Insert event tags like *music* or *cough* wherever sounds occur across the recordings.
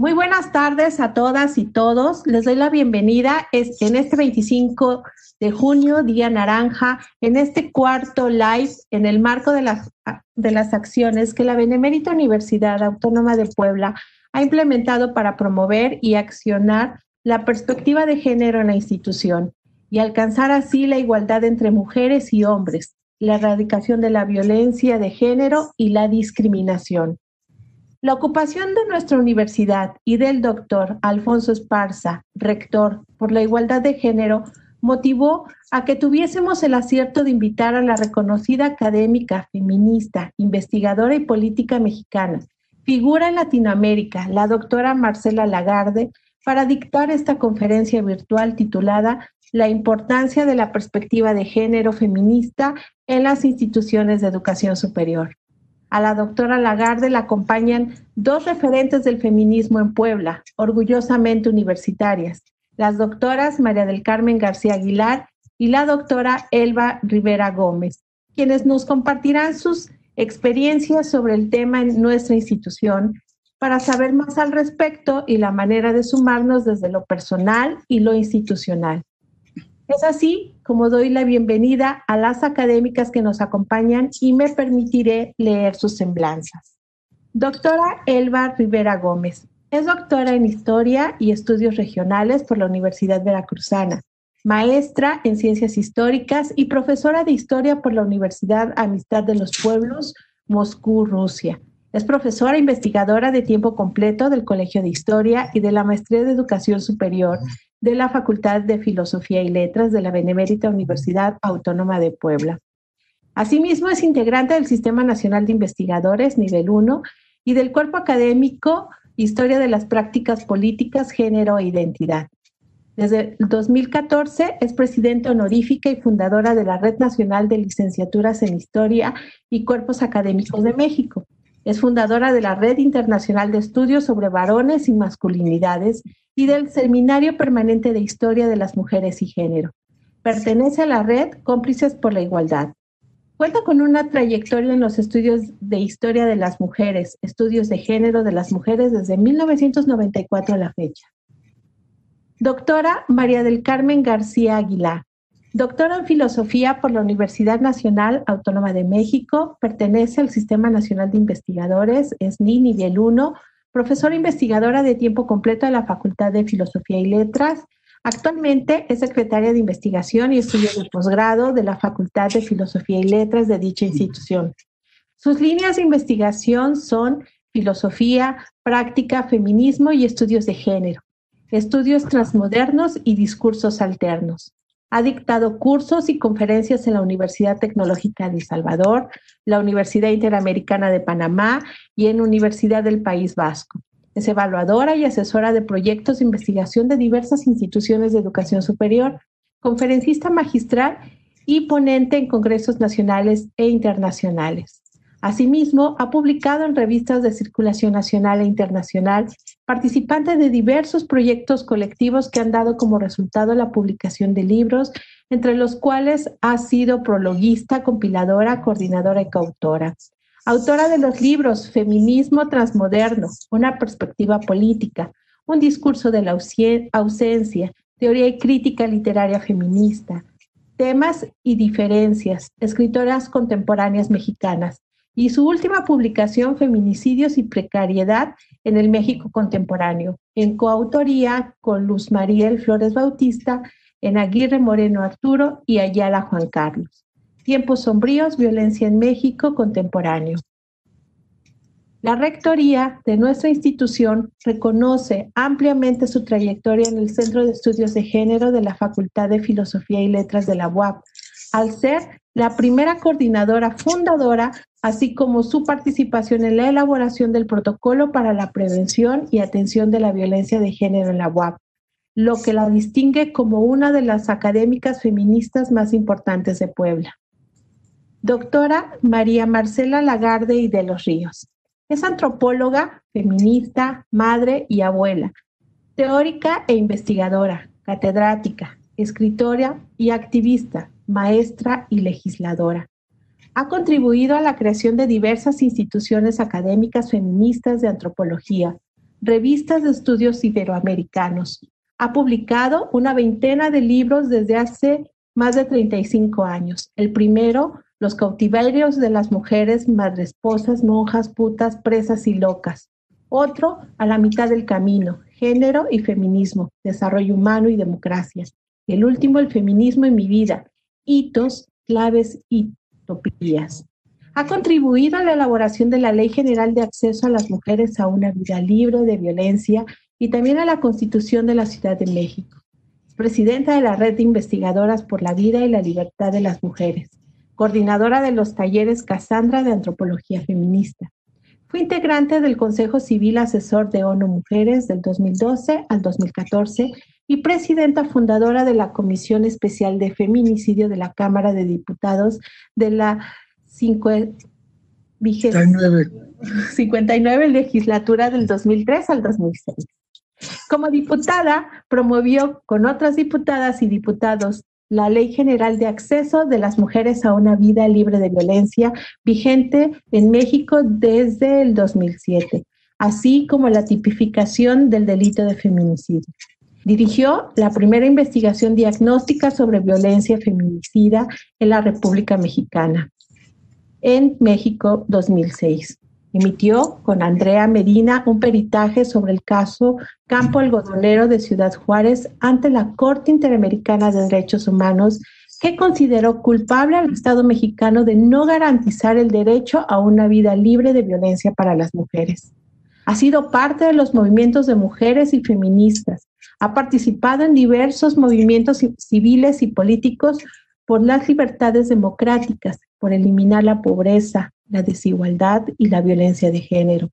Muy buenas tardes a todas y todos. Les doy la bienvenida en este 25 de junio, Día Naranja, en este cuarto live en el marco de las, de las acciones que la Benemérita Universidad Autónoma de Puebla ha implementado para promover y accionar la perspectiva de género en la institución y alcanzar así la igualdad entre mujeres y hombres, la erradicación de la violencia de género y la discriminación. La ocupación de nuestra universidad y del doctor Alfonso Esparza, rector por la igualdad de género, motivó a que tuviésemos el acierto de invitar a la reconocida académica feminista, investigadora y política mexicana, figura en Latinoamérica, la doctora Marcela Lagarde, para dictar esta conferencia virtual titulada La importancia de la perspectiva de género feminista en las instituciones de educación superior. A la doctora Lagarde la acompañan dos referentes del feminismo en Puebla, orgullosamente universitarias, las doctoras María del Carmen García Aguilar y la doctora Elba Rivera Gómez, quienes nos compartirán sus experiencias sobre el tema en nuestra institución para saber más al respecto y la manera de sumarnos desde lo personal y lo institucional. Es así como doy la bienvenida a las académicas que nos acompañan y me permitiré leer sus semblanzas. Doctora Elba Rivera Gómez. Es doctora en Historia y Estudios Regionales por la Universidad Veracruzana, maestra en Ciencias Históricas y profesora de Historia por la Universidad Amistad de los Pueblos, Moscú, Rusia. Es profesora investigadora de tiempo completo del Colegio de Historia y de la Maestría de Educación Superior de la Facultad de Filosofía y Letras de la Benemérita Universidad Autónoma de Puebla. Asimismo, es integrante del Sistema Nacional de Investigadores Nivel 1 y del Cuerpo Académico Historia de las Prácticas Políticas, Género e Identidad. Desde 2014 es presidenta honorífica y fundadora de la Red Nacional de Licenciaturas en Historia y Cuerpos Académicos de México. Es fundadora de la Red Internacional de Estudios sobre Varones y Masculinidades y del Seminario Permanente de Historia de las Mujeres y Género. Pertenece a la red Cómplices por la Igualdad. Cuenta con una trayectoria en los estudios de historia de las mujeres, estudios de género de las mujeres desde 1994 a la fecha. Doctora María del Carmen García Aguilar. Doctora en Filosofía por la Universidad Nacional Autónoma de México, pertenece al Sistema Nacional de Investigadores, SNI Nivel 1, profesora investigadora de tiempo completo de la Facultad de Filosofía y Letras. Actualmente es secretaria de Investigación y Estudios de Posgrado de la Facultad de Filosofía y Letras de dicha institución. Sus líneas de investigación son filosofía, práctica, feminismo y estudios de género, estudios transmodernos y discursos alternos. Ha dictado cursos y conferencias en la Universidad Tecnológica de El Salvador, la Universidad Interamericana de Panamá y en Universidad del País Vasco. Es evaluadora y asesora de proyectos de investigación de diversas instituciones de educación superior, conferencista magistral y ponente en congresos nacionales e internacionales. Asimismo, ha publicado en revistas de circulación nacional e internacional, participante de diversos proyectos colectivos que han dado como resultado la publicación de libros, entre los cuales ha sido prologuista, compiladora, coordinadora y coautora. Autora de los libros Feminismo Transmoderno, una perspectiva política, un discurso de la ausencia, teoría y crítica literaria feminista, temas y diferencias, escritoras contemporáneas mexicanas, y su última publicación, Feminicidios y Precariedad en el México Contemporáneo, en coautoría con Luz Mariel Flores Bautista, en Aguirre Moreno Arturo y Ayala Juan Carlos. Tiempos sombríos, violencia en México Contemporáneo. La rectoría de nuestra institución reconoce ampliamente su trayectoria en el Centro de Estudios de Género de la Facultad de Filosofía y Letras de la UAP, al ser la primera coordinadora fundadora, así como su participación en la elaboración del protocolo para la prevención y atención de la violencia de género en la UAP, lo que la distingue como una de las académicas feministas más importantes de Puebla. Doctora María Marcela Lagarde y de los Ríos. Es antropóloga, feminista, madre y abuela, teórica e investigadora, catedrática, escritora y activista, maestra y legisladora. Ha contribuido a la creación de diversas instituciones académicas feministas de antropología, revistas de estudios iberoamericanos. Ha publicado una veintena de libros desde hace más de 35 años. El primero, Los cautiverios de las mujeres, madresposas, monjas, putas, presas y locas. Otro, A la mitad del camino, Género y feminismo, desarrollo humano y democracia. el último, El feminismo en mi vida, hitos, claves y Ha contribuido a la elaboración de la Ley General de Acceso a las Mujeres a una Vida Libre de Violencia y también a la Constitución de la Ciudad de México. Es presidenta de la Red de Investigadoras por la Vida y la Libertad de las Mujeres, coordinadora de los talleres Casandra de Antropología Feminista. Fue integrante del Consejo Civil Asesor de ONU Mujeres del 2012 al 2014 y presidenta fundadora de la Comisión Especial de Feminicidio de la Cámara de Diputados de la 59. 59 legislatura del 2003 al 2006. Como diputada, promovió con otras diputadas y diputados la Ley General de Acceso de las Mujeres a una Vida Libre de Violencia, vigente en México desde el 2007, así como la tipificación del delito de feminicidio. Dirigió la primera investigación diagnóstica sobre violencia feminicida en la República Mexicana en México 2006. Emitió con Andrea Medina un peritaje sobre el caso Campo Algodonero de Ciudad Juárez ante la Corte Interamericana de Derechos Humanos que consideró culpable al Estado mexicano de no garantizar el derecho a una vida libre de violencia para las mujeres. Ha sido parte de los movimientos de mujeres y feministas. Ha participado en diversos movimientos civiles y políticos por las libertades democráticas, por eliminar la pobreza, la desigualdad y la violencia de género,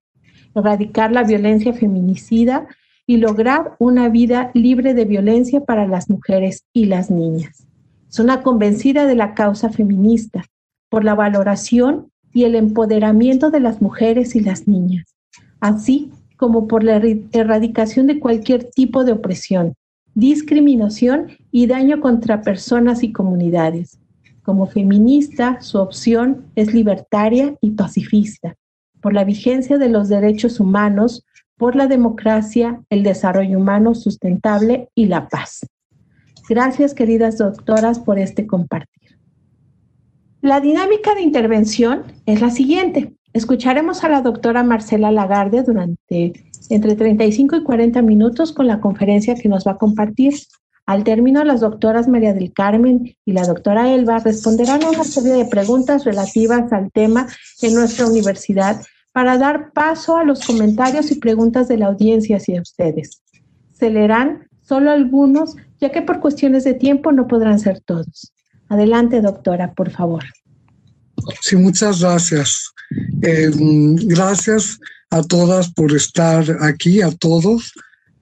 erradicar la violencia feminicida y lograr una vida libre de violencia para las mujeres y las niñas. Es una convencida de la causa feminista por la valoración y el empoderamiento de las mujeres y las niñas, así como por la erradicación de cualquier tipo de opresión, discriminación y daño contra personas y comunidades. Como feminista, su opción es libertaria y pacifista, por la vigencia de los derechos humanos, por la democracia, el desarrollo humano sustentable y la paz. Gracias, queridas doctoras, por este compartir. La dinámica de intervención es la siguiente. Escucharemos a la doctora Marcela Lagarde durante entre 35 y 40 minutos con la conferencia que nos va a compartir. Al término, las doctoras María del Carmen y la doctora Elba responderán a una serie de preguntas relativas al tema en nuestra universidad para dar paso a los comentarios y preguntas de la audiencia hacia ustedes. Se leerán solo algunos, ya que por cuestiones de tiempo no podrán ser todos. Adelante, doctora, por favor. Sí, muchas gracias. Eh, gracias a todas por estar aquí, a todos.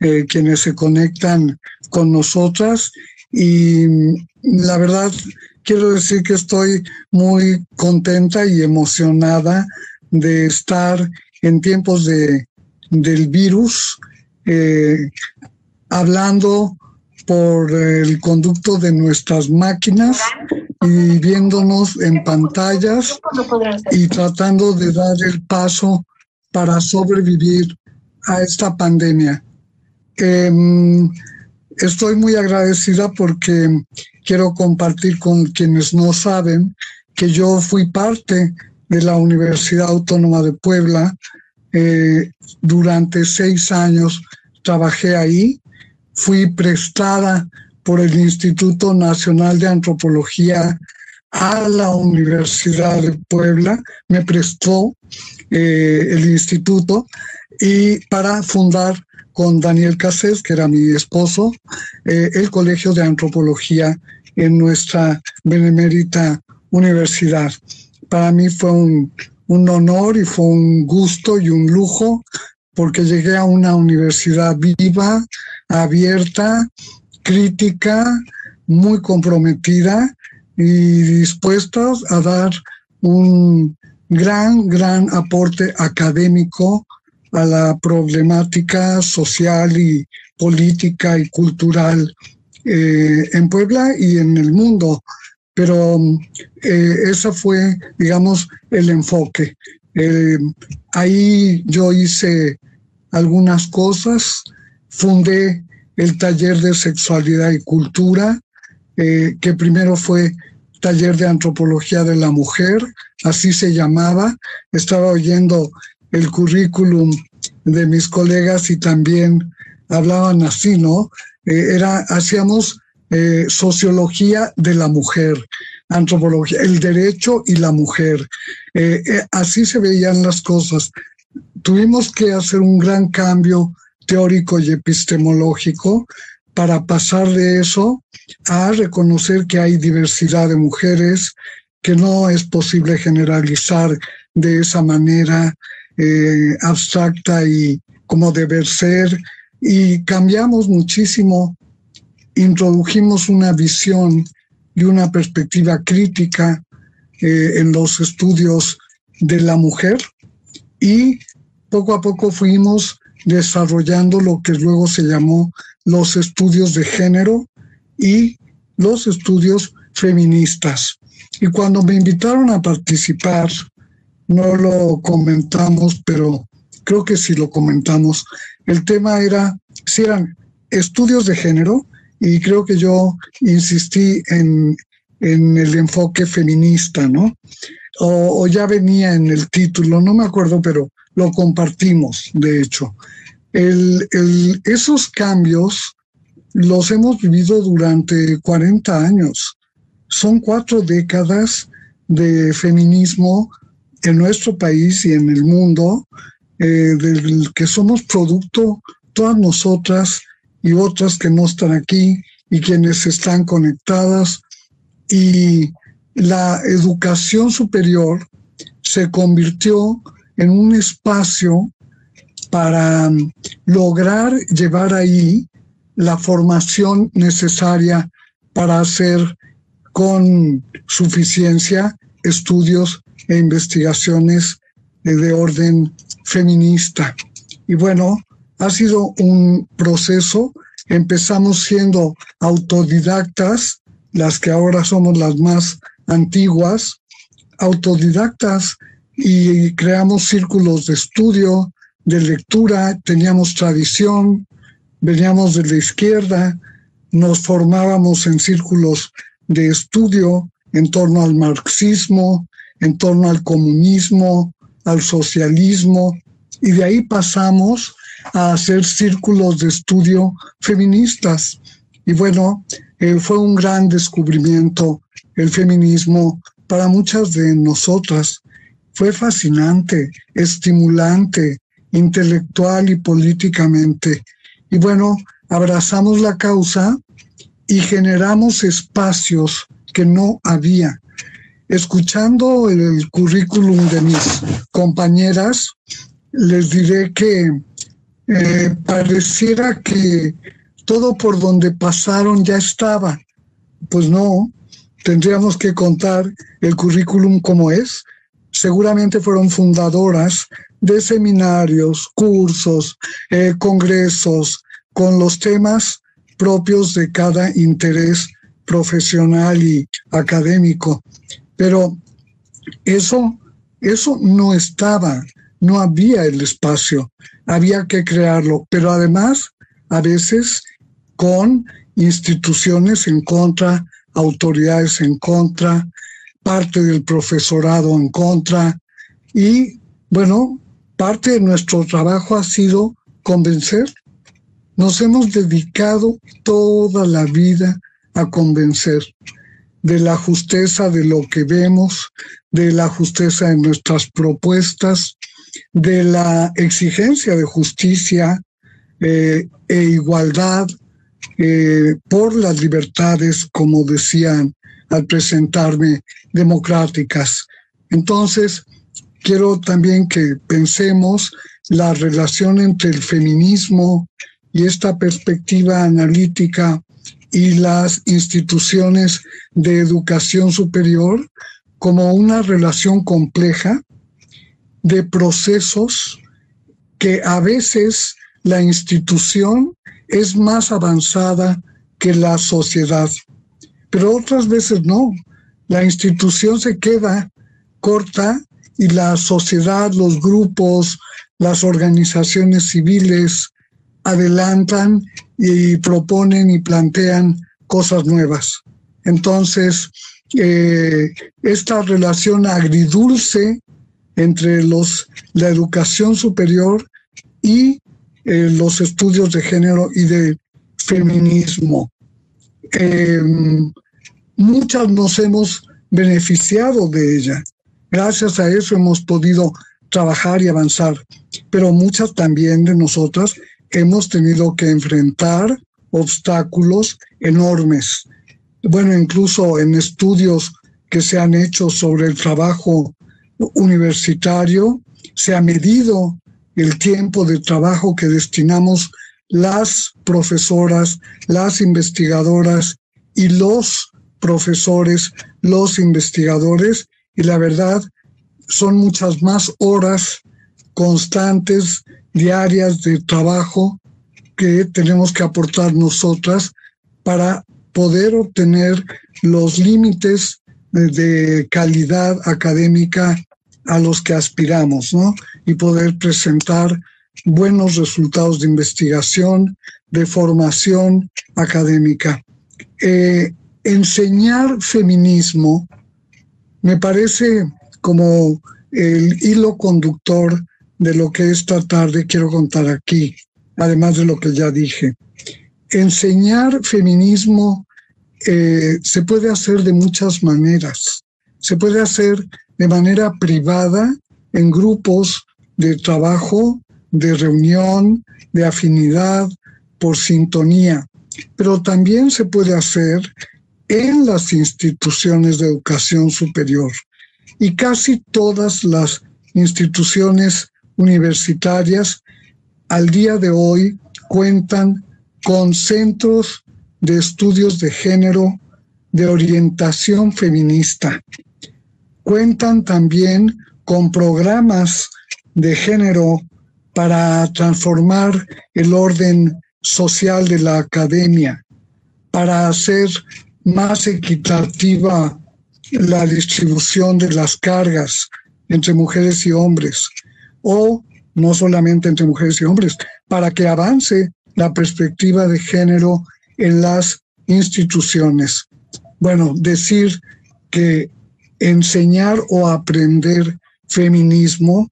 Eh, quienes se conectan con nosotras y la verdad quiero decir que estoy muy contenta y emocionada de estar en tiempos de, del virus eh, hablando por el conducto de nuestras máquinas y viéndonos en pantallas y tratando de dar el paso para sobrevivir a esta pandemia. Em, estoy muy agradecida porque quiero compartir con quienes no saben que yo fui parte de la Universidad Autónoma de Puebla. Eh, durante seis años trabajé ahí. Fui prestada por el Instituto Nacional de Antropología a la Universidad de Puebla. Me prestó eh, el instituto y para fundar con Daniel Casés, que era mi esposo, eh, el Colegio de Antropología en nuestra benemérita universidad. Para mí fue un, un honor y fue un gusto y un lujo porque llegué a una universidad viva, abierta, crítica, muy comprometida y dispuesta a dar un gran, gran aporte académico a la problemática social y política y cultural eh, en Puebla y en el mundo. Pero eh, ese fue, digamos, el enfoque. Eh, ahí yo hice algunas cosas. Fundé el taller de sexualidad y cultura, eh, que primero fue taller de antropología de la mujer, así se llamaba. Estaba oyendo el currículum de mis colegas y también hablaban así, ¿no? Eh, era, hacíamos eh, sociología de la mujer, antropología, el derecho y la mujer. así se veían las cosas. Tuvimos que hacer un gran cambio teórico y epistemológico para pasar de eso a reconocer que hay diversidad de mujeres, que no es posible generalizar de esa manera eh, abstracta y como deber ser. Y cambiamos muchísimo, introdujimos una visión y una perspectiva crítica eh, en los estudios de la mujer y poco a poco fuimos desarrollando lo que luego se llamó los estudios de género y los estudios feministas. Y cuando me invitaron a participar, no lo comentamos, pero creo que sí lo comentamos. El tema era, si eran estudios de género, y creo que yo insistí en, en el enfoque feminista, ¿no? O, o, ya venía en el título, no me acuerdo, pero lo compartimos, de hecho. Esos cambios los hemos vivido durante 40 años. Son cuatro décadas de feminismo en nuestro país y en el mundo, eh, del que somos producto todas nosotras y otras que no están aquí y quienes están conectadas. Y la educación superior se convirtió en un espacio para um, lograr llevar ahí la formación necesaria para hacer con suficiencia estudios e investigaciones de orden feminista. Y bueno, ha sido un proceso. Empezamos siendo autodidactas, las que ahora somos las más antiguas, autodidactas y creamos círculos de estudio, de lectura, teníamos tradición, veníamos de la izquierda, nos formábamos en círculos de estudio en torno al marxismo, en torno al comunismo, al socialismo, y de ahí pasamos a hacer círculos de estudio feministas. Y bueno, eh, fue un gran descubrimiento el feminismo para muchas de nosotras fue fascinante, estimulante, intelectual y políticamente. Y bueno, abrazamos la causa y generamos espacios que no había. Escuchando el currículum de mis compañeras, les diré que eh, pareciera que todo por donde pasaron ya estaba. Pues no, tendríamos que contar el currículum como es, seguramente fueron fundadoras de seminarios, cursos, eh, congresos, con los temas propios de cada interés profesional y académico. Pero eso, eso no estaba, no había el espacio, había que crearlo, pero además a veces con instituciones en contra, autoridades en contra, parte del profesorado en contra y, bueno, parte de nuestro trabajo ha sido convencer. Nos hemos dedicado toda la vida a convencer de la justeza de lo que vemos, de la justeza de nuestras propuestas, de la exigencia de justicia eh, e igualdad eh, por las libertades, como decían al presentarme democráticas. Entonces, quiero también que pensemos la relación entre el feminismo y esta perspectiva analítica y las instituciones de educación superior como una relación compleja de procesos que a veces la institución es más avanzada que la sociedad pero otras veces no. La institución se queda corta y la sociedad, los grupos, las organizaciones civiles adelantan y proponen y plantean cosas nuevas. Entonces, eh, esta relación agridulce entre los, la educación superior y eh, los estudios de género y de feminismo. Em, muchas nos hemos beneficiado de ella. Gracias a eso hemos podido trabajar y avanzar, pero muchas también de nosotras hemos tenido que enfrentar obstáculos enormes. Bueno, incluso en estudios que se han hecho sobre el trabajo universitario, se ha medido el tiempo de trabajo que destinamos las profesoras, las investigadoras y los profesores, los investigadores, y la verdad son muchas más horas constantes, diarias de trabajo que tenemos que aportar nosotras para poder obtener los límites de calidad académica a los que aspiramos, ¿no? Y poder presentar buenos resultados de investigación, de formación académica. Eh, enseñar feminismo me parece como el hilo conductor de lo que esta tarde quiero contar aquí, además de lo que ya dije. Enseñar feminismo eh, se puede hacer de muchas maneras. Se puede hacer de manera privada en grupos de trabajo, de reunión, de afinidad, por sintonía, pero también se puede hacer en las instituciones de educación superior. Y casi todas las instituciones universitarias al día de hoy cuentan con centros de estudios de género de orientación feminista. Cuentan también con programas de género para transformar el orden social de la academia, para hacer más equitativa la distribución de las cargas entre mujeres y hombres, o no solamente entre mujeres y hombres, para que avance la perspectiva de género en las instituciones. Bueno, decir que enseñar o aprender feminismo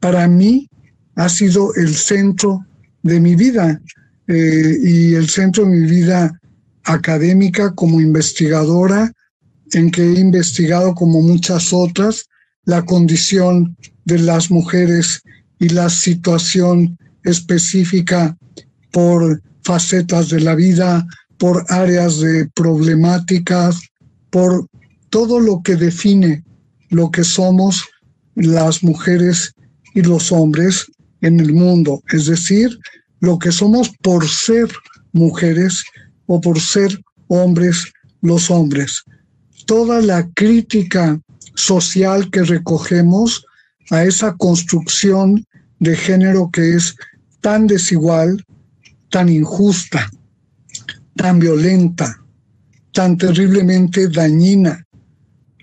para mí ha sido el centro de mi vida eh, y el centro de mi vida académica como investigadora, en que he investigado como muchas otras la condición de las mujeres y la situación específica por facetas de la vida, por áreas de problemáticas, por todo lo que define lo que somos las mujeres y los hombres en el mundo, es decir, lo que somos por ser mujeres o por ser hombres los hombres. Toda la crítica social que recogemos a esa construcción de género que es tan desigual, tan injusta, tan violenta, tan terriblemente dañina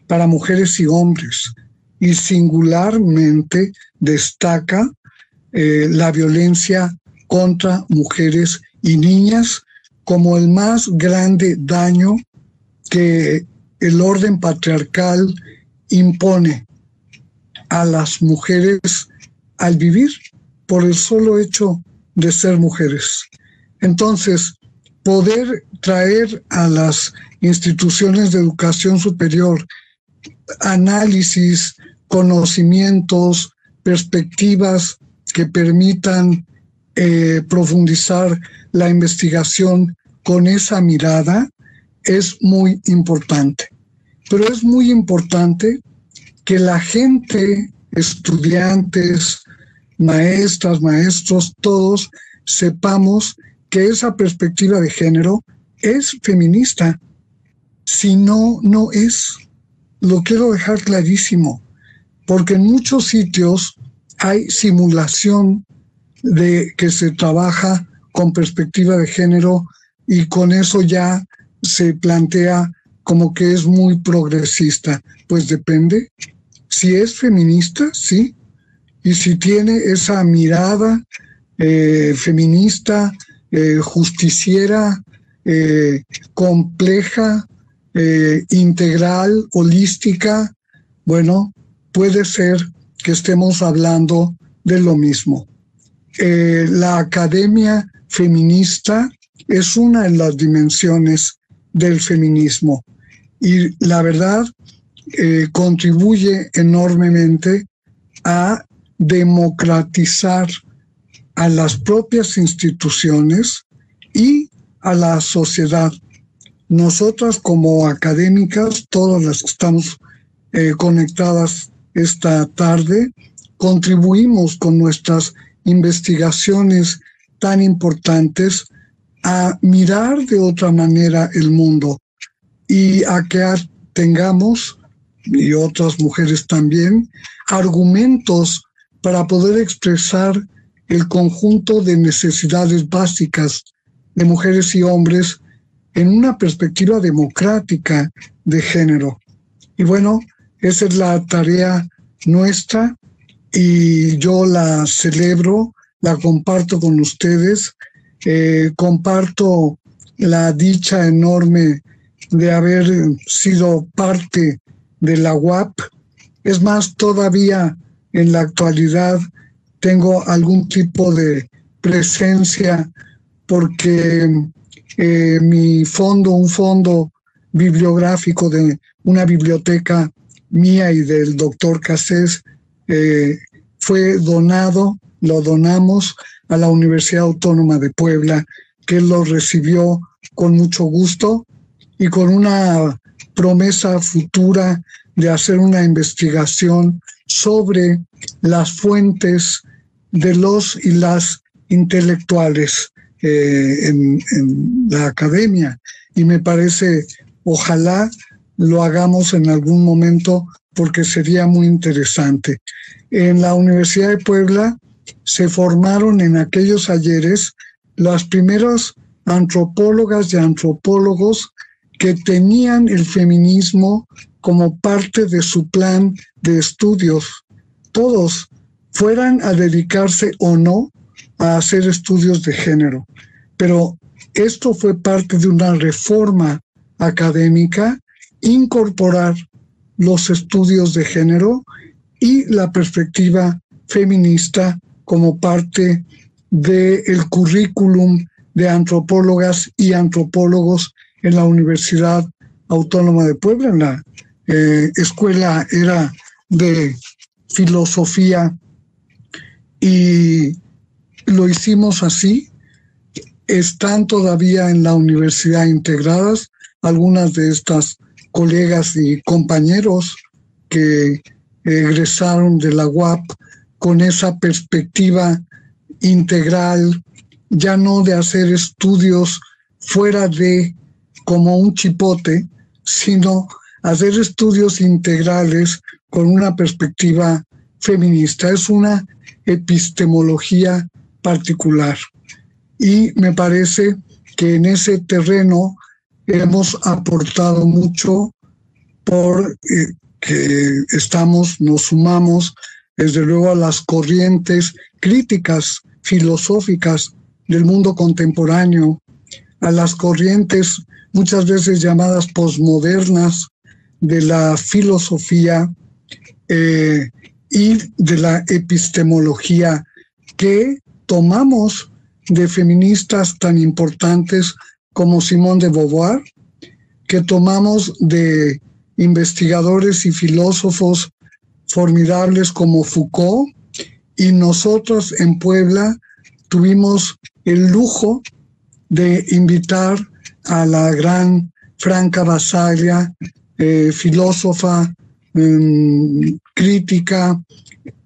para mujeres y hombres. Y singularmente destaca eh, la violencia contra mujeres y niñas como el más grande daño que el orden patriarcal impone a las mujeres al vivir por el solo hecho de ser mujeres. Entonces, poder traer a las instituciones de educación superior análisis, conocimientos, perspectivas que permitan eh, profundizar la investigación con esa mirada es muy importante. Pero es muy importante que la gente, estudiantes, maestras, maestros, todos sepamos que esa perspectiva de género es feminista. Si no, no es. Lo quiero dejar clarísimo, porque en muchos sitios hay simulación de que se trabaja con perspectiva de género y con eso ya se plantea como que es muy progresista. Pues depende. si es feminista, sí, y si tiene esa mirada eh, feminista, eh, justiciera, eh, compleja, integral, holística, bueno, puede ser que estemos hablando de lo mismo. La academia feminista es una de las dimensiones del feminismo y la verdad contribuye enormemente a democratizar a las propias instituciones y a la sociedad. Nosotras como académicas, todas las que estamos eh, conectadas esta tarde, contribuimos con nuestras investigaciones tan importantes a mirar de otra manera el mundo y a que tengamos, y otras mujeres también, argumentos para poder expresar el conjunto de necesidades básicas de mujeres y hombres en una perspectiva democrática de género. Y bueno, esa es la tarea nuestra y yo la celebro, la comparto con ustedes, eh, comparto la dicha enorme de haber sido parte de la UAP. Es más, todavía en la actualidad tengo algún tipo de presencia porque eh, mi fondo, un fondo bibliográfico de una biblioteca mía y del doctor Cassés, eh, fue donado, lo donamos a la Universidad Autónoma de Puebla, que lo recibió con mucho gusto y con una promesa futura de hacer una investigación sobre las fuentes de los y las intelectuales eh, en, la academia. Y me parece, ojalá lo hagamos en algún momento porque sería muy interesante. En la Universidad de Puebla se formaron en aquellos ayeres las primeras antropólogas y antropólogos que tenían el feminismo como parte de su plan de estudios. Todos fueran a dedicarse o no a hacer estudios de género. Pero esto fue parte de una reforma académica, incorporar los estudios de género y la perspectiva feminista como parte del currículum de antropólogas y antropólogos en la Universidad Autónoma de Puebla. En la eh, escuela era de filosofía y lo hicimos así. Están todavía en la universidad integradas algunas de estas colegas y compañeros que egresaron de la UAP con esa perspectiva integral, ya no de hacer estudios fuera de como un chipote, sino hacer estudios integrales con una perspectiva feminista. Es una epistemología particular. Y me parece que en ese terreno hemos aportado mucho por eh, que estamos, nos sumamos desde luego a las corrientes críticas filosóficas del mundo contemporáneo, a las corrientes muchas veces llamadas posmodernas de la filosofía eh, y de la epistemología que tomamos de feministas tan importantes como Simone de Beauvoir, que tomamos de investigadores y filósofos formidables como Foucault, y nosotros en Puebla tuvimos el lujo de invitar a la gran Franca Basaglia, eh, filósofa Mm, crítica,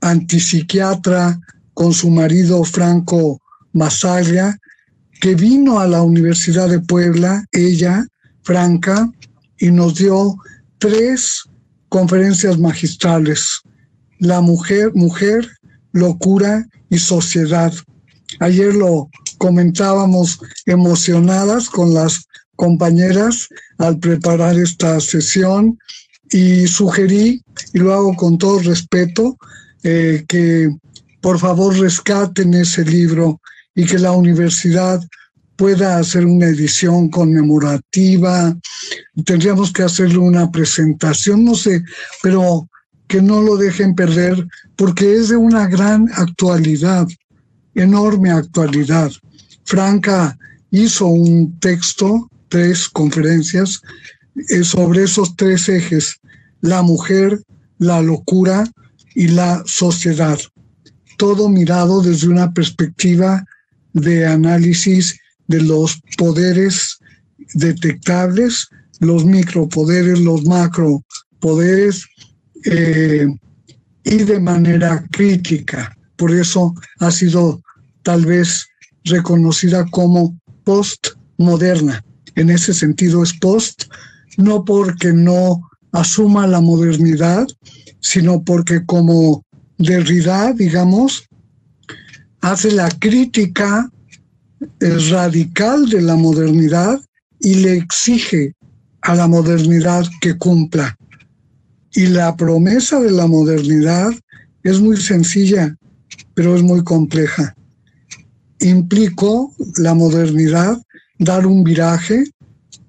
antipsiquiatra con su marido Franco Masaglia, que vino a la Universidad de Puebla, ella, Franca, y nos dio tres conferencias magistrales. La mujer, mujer, locura y sociedad. Ayer lo comentábamos emocionadas con las compañeras al preparar esta sesión y sugerí, y lo hago con todo respeto, eh, que por favor rescaten ese libro y que la universidad pueda hacer una edición conmemorativa, tendríamos que hacerle una presentación, no sé, pero que no lo dejen perder porque es de una gran actualidad, enorme actualidad. Franca hizo un texto, tres conferencias, eh, sobre esos tres ejes, la mujer, la locura y la sociedad. Todo mirado desde una perspectiva de análisis de los poderes detectables, los micropoderes, los macropoderes, eh, y de manera crítica. Por eso ha sido tal vez reconocida como postmoderna. En ese sentido es post, no porque no asuma la modernidad, sino porque como Derrida, digamos, hace la crítica radical de la modernidad y le exige a la modernidad que cumpla. Y la promesa de la modernidad es muy sencilla, pero es muy compleja. Implicó la modernidad dar un viraje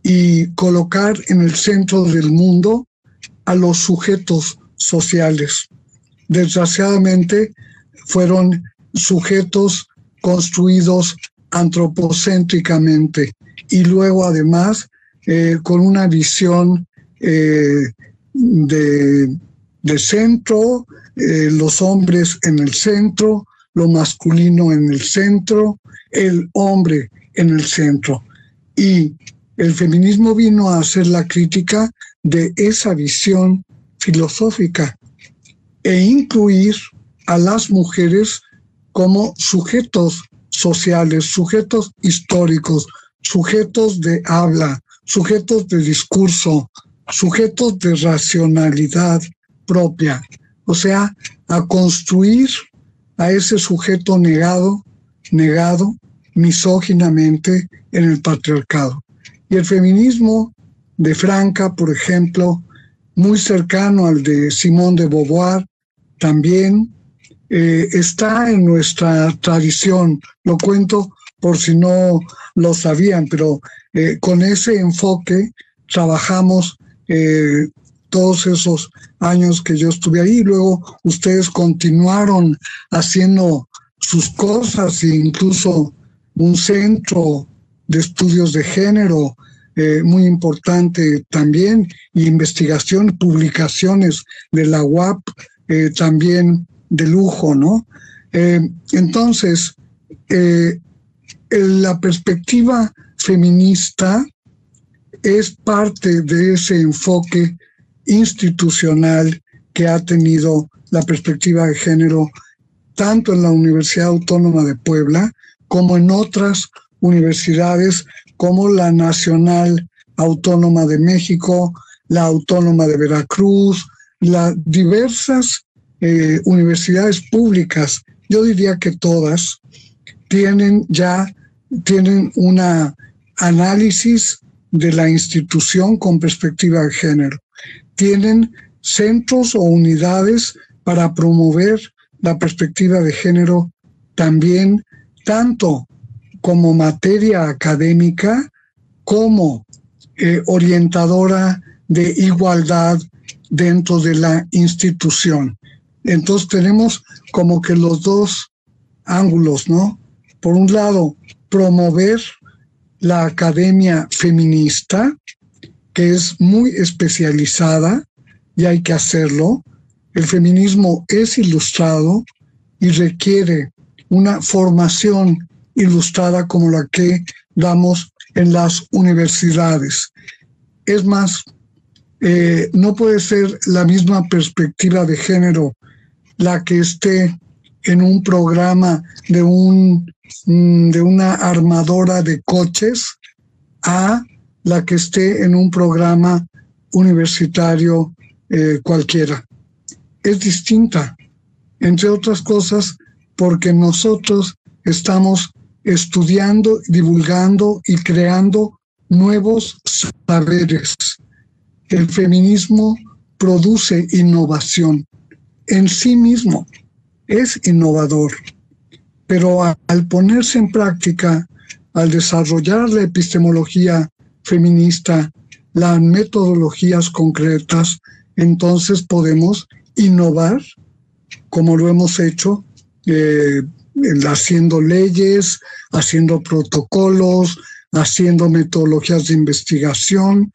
y colocar en el centro del mundo a los sujetos sociales. Desgraciadamente fueron sujetos construidos antropocéntricamente y luego además eh, con una visión eh, de, centro, eh, los hombres en el centro, lo masculino en el centro, el hombre en el centro. Y el feminismo vino a hacer la crítica de esa visión filosófica e incluir a las mujeres como sujetos sociales, sujetos históricos, sujetos de habla, sujetos de discurso, sujetos de racionalidad propia, o sea, a construir a ese sujeto negado, negado misóginamente en el patriarcado. Y el feminismo de Franca, por ejemplo, muy cercano al de Simón de Beauvoir, también eh, está en nuestra tradición. Lo cuento por si no lo sabían, pero eh, con ese enfoque trabajamos eh, todos esos años que yo estuve ahí. Luego ustedes continuaron haciendo sus cosas e incluso un centro de estudios de género muy importante también, y investigación, publicaciones de la UAP también de lujo, ¿no? Eh, entonces, eh, la perspectiva feminista es parte de ese enfoque institucional que ha tenido la perspectiva de género tanto en la Universidad Autónoma de Puebla como en otras universidades como la Nacional Autónoma de México, la Autónoma de Veracruz, las diversas eh, universidades públicas, yo diría que todas, tienen ya tienen una análisis de la institución con perspectiva de género. Tienen centros o unidades para promover la perspectiva de género también tanto como materia académica como eh, orientadora de igualdad dentro de la institución. Entonces tenemos como que los dos ángulos, ¿no? Por un lado, promover la academia feminista, que es muy especializada y hay que hacerlo. El feminismo es ilustrado y requiere una formación ilustrada como la que damos en las universidades. Es más, eh, no puede ser la misma perspectiva de género la que esté en un programa de, un, mm, de una armadora de coches a la que esté en un programa universitario eh, cualquiera. Es distinta, entre otras cosas, porque nosotros estamos estudiando, divulgando y creando nuevos saberes. El feminismo produce innovación en sí mismo, es innovador, pero al ponerse en práctica, al desarrollar la epistemología feminista, las metodologías concretas, entonces podemos innovar como lo hemos hecho, eh, haciendo leyes, haciendo protocolos, haciendo metodologías de investigación,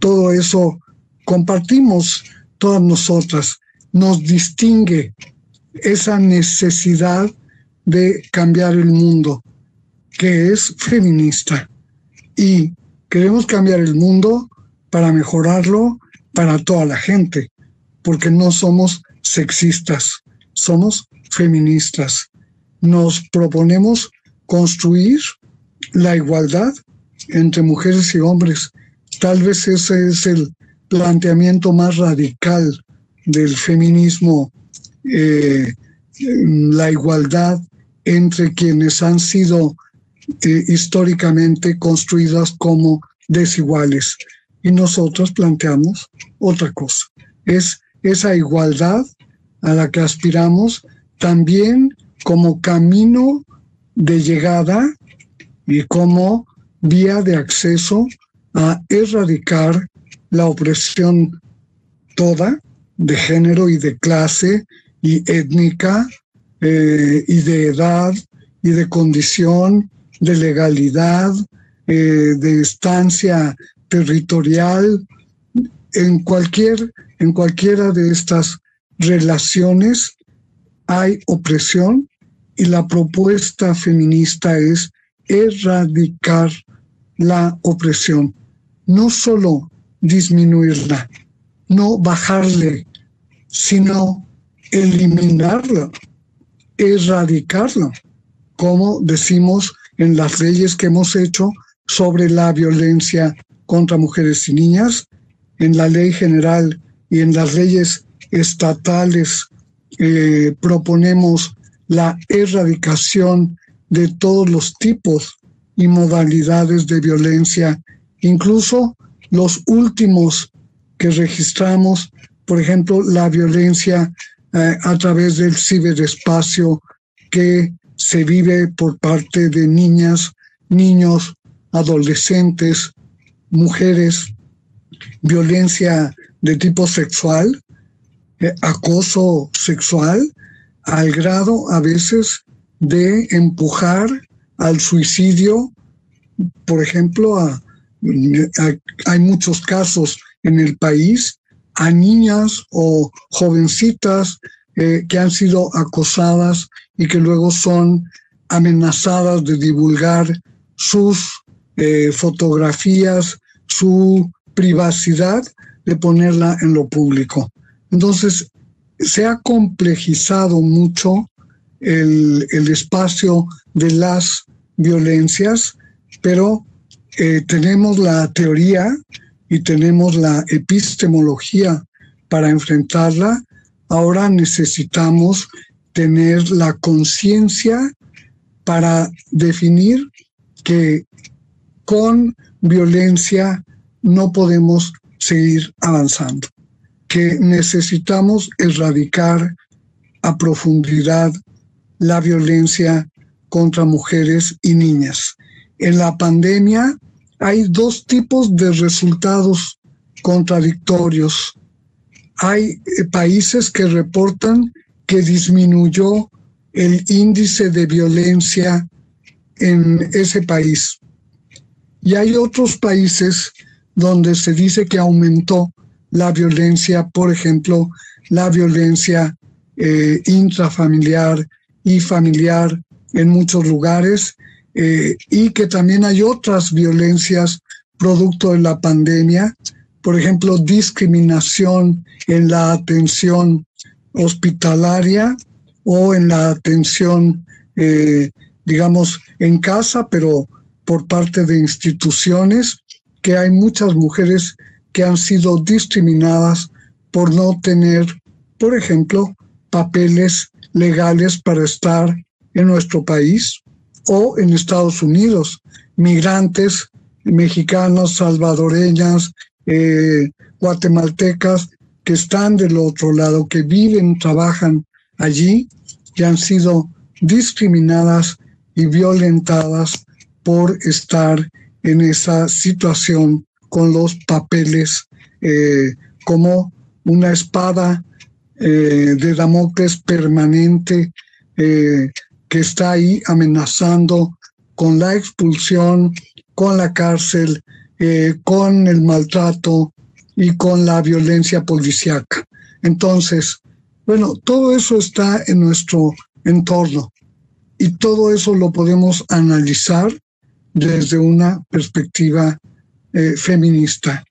todo eso compartimos todas nosotras, nos distingue esa necesidad de cambiar el mundo, que es feminista. Y queremos cambiar el mundo para mejorarlo para toda la gente, porque no somos sexistas, somos feministas. Nos proponemos construir la igualdad entre mujeres y hombres. Tal vez ese es el planteamiento más radical del feminismo, eh, la igualdad entre quienes han sido eh, históricamente construidas como desiguales. Y nosotros planteamos otra cosa, es esa igualdad a la que aspiramos también como camino de llegada y como vía de acceso a erradicar la opresión toda de género y de clase y étnica eh, y de edad y de condición, de legalidad, eh, de estancia territorial, en cualquier, en cualquiera de estas relaciones hay opresión y la propuesta feminista es erradicar la opresión, no solo disminuirla, no bajarle, sino eliminarla, erradicarla, como decimos en las leyes que hemos hecho sobre la violencia contra mujeres y niñas, en la ley general y en las leyes estatales eh, proponemos la erradicación de todos los tipos y modalidades de violencia, incluso los últimos que registramos, por ejemplo, la violencia eh, a través del ciberespacio que se vive por parte de niñas, niños, adolescentes, mujeres, violencia de tipo sexual, eh, acoso sexual, al grado a veces de empujar al suicidio. Por ejemplo, hay muchos casos en el país a niñas o jovencitas eh, que han sido acosadas y que luego son amenazadas de divulgar sus eh, fotografías, su privacidad, de ponerla en lo público. Entonces, se ha complejizado mucho el, espacio de las violencias, pero eh, tenemos la teoría y tenemos la epistemología para enfrentarla. Ahora necesitamos tener la conciencia para definir que con violencia no podemos seguir avanzando que necesitamos erradicar a profundidad la violencia contra mujeres y niñas. En la pandemia hay dos tipos de resultados contradictorios. Hay eh, países que reportan que disminuyó el índice de violencia en ese país. Y hay otros países donde se dice que aumentó la violencia, por ejemplo, la violencia eh, intrafamiliar y familiar en muchos lugares, eh, y que también hay otras violencias producto de la pandemia, por ejemplo, discriminación en la atención hospitalaria o en la atención, eh, digamos, en casa, pero por parte de instituciones, que hay muchas mujeres que han sido discriminadas por no tener, por ejemplo, papeles legales para estar en nuestro país o en Estados Unidos, migrantes mexicanos, salvadoreñas, eh, guatemaltecas, que están del otro lado, que viven, trabajan allí y han sido discriminadas y violentadas por estar en esa situación con los papeles eh, como una espada eh, de Damocles permanente eh, que está ahí amenazando con la expulsión, con la cárcel, con el maltrato y con la violencia policíaca. Entonces, bueno, todo eso está en nuestro entorno y todo eso lo podemos analizar desde una perspectiva eh, feminista.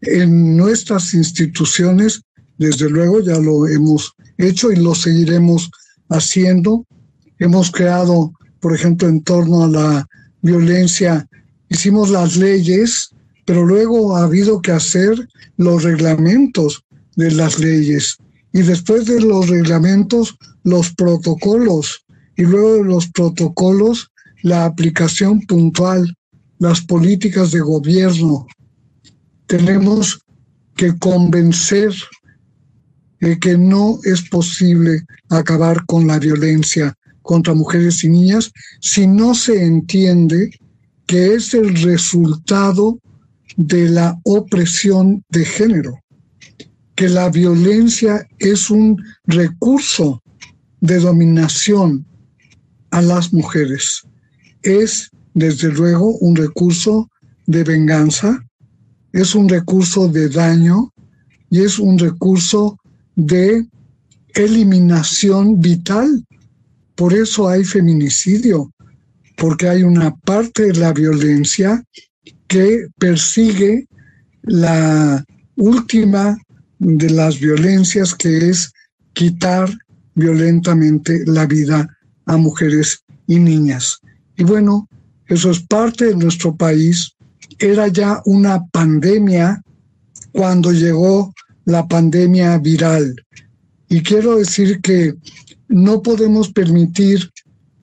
En nuestras instituciones, desde luego, ya lo hemos hecho y lo seguiremos haciendo. Hemos creado, por ejemplo, en torno a la violencia, hicimos las leyes, pero luego ha habido que hacer los reglamentos de las leyes. Y después de los reglamentos, los protocolos. Y luego de los protocolos, la aplicación puntual, las políticas de gobierno. Tenemos que convencer de que no es posible acabar con la violencia contra mujeres y niñas si no se entiende que es el resultado de la opresión de género, que la violencia es un recurso de dominación a las mujeres. Es, desde luego, un recurso de venganza, es un recurso de daño y es un recurso de eliminación vital. Por eso hay feminicidio, porque hay una parte de la violencia que persigue la última de las violencias, que es quitar violentamente la vida a mujeres y niñas. Y bueno, eso es parte de nuestro país. Era ya una pandemia cuando llegó la pandemia viral. Y quiero decir que no podemos permitir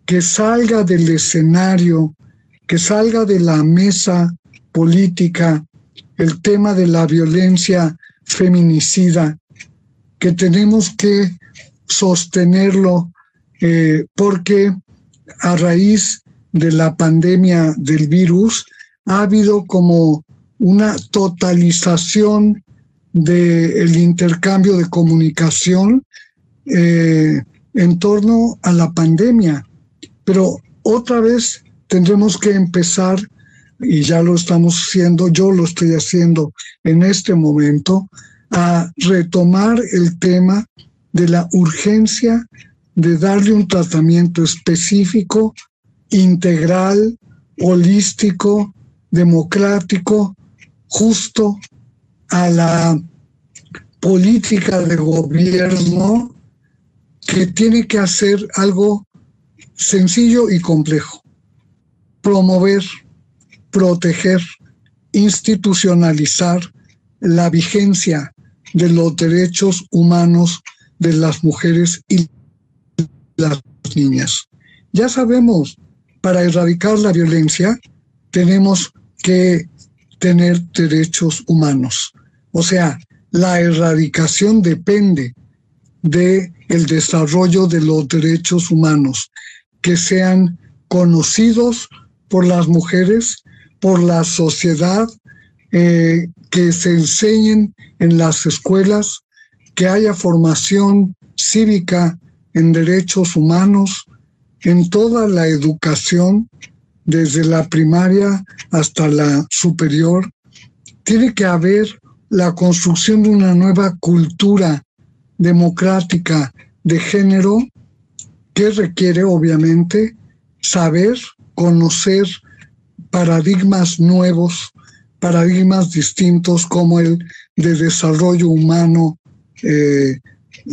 que salga del escenario, que salga de la mesa política el tema de la violencia feminicida, que tenemos que sostenerlo eh, porque a raíz de la pandemia del virus ha habido como una totalización del intercambio de comunicación eh, en torno a la pandemia. Pero otra vez tendremos que empezar y ya lo estamos haciendo, yo lo estoy haciendo en este momento, a retomar el tema de la urgencia de darle un tratamiento específico, integral, holístico, democrático, justo a la política de gobierno que tiene que hacer algo sencillo y complejo. Promover proteger, institucionalizar la vigencia de los derechos humanos de las mujeres y las niñas. Ya sabemos, para erradicar la violencia tenemos que tener derechos humanos. O sea, la erradicación depende de el desarrollo de los derechos humanos que sean conocidos por las mujeres por la sociedad, eh, que se enseñen en las escuelas, que haya formación cívica en derechos humanos, en toda la educación, desde la primaria hasta la superior. Tiene que haber la construcción de una nueva cultura democrática de género que requiere obviamente saber, conocer paradigmas nuevos, paradigmas distintos como el de desarrollo humano eh,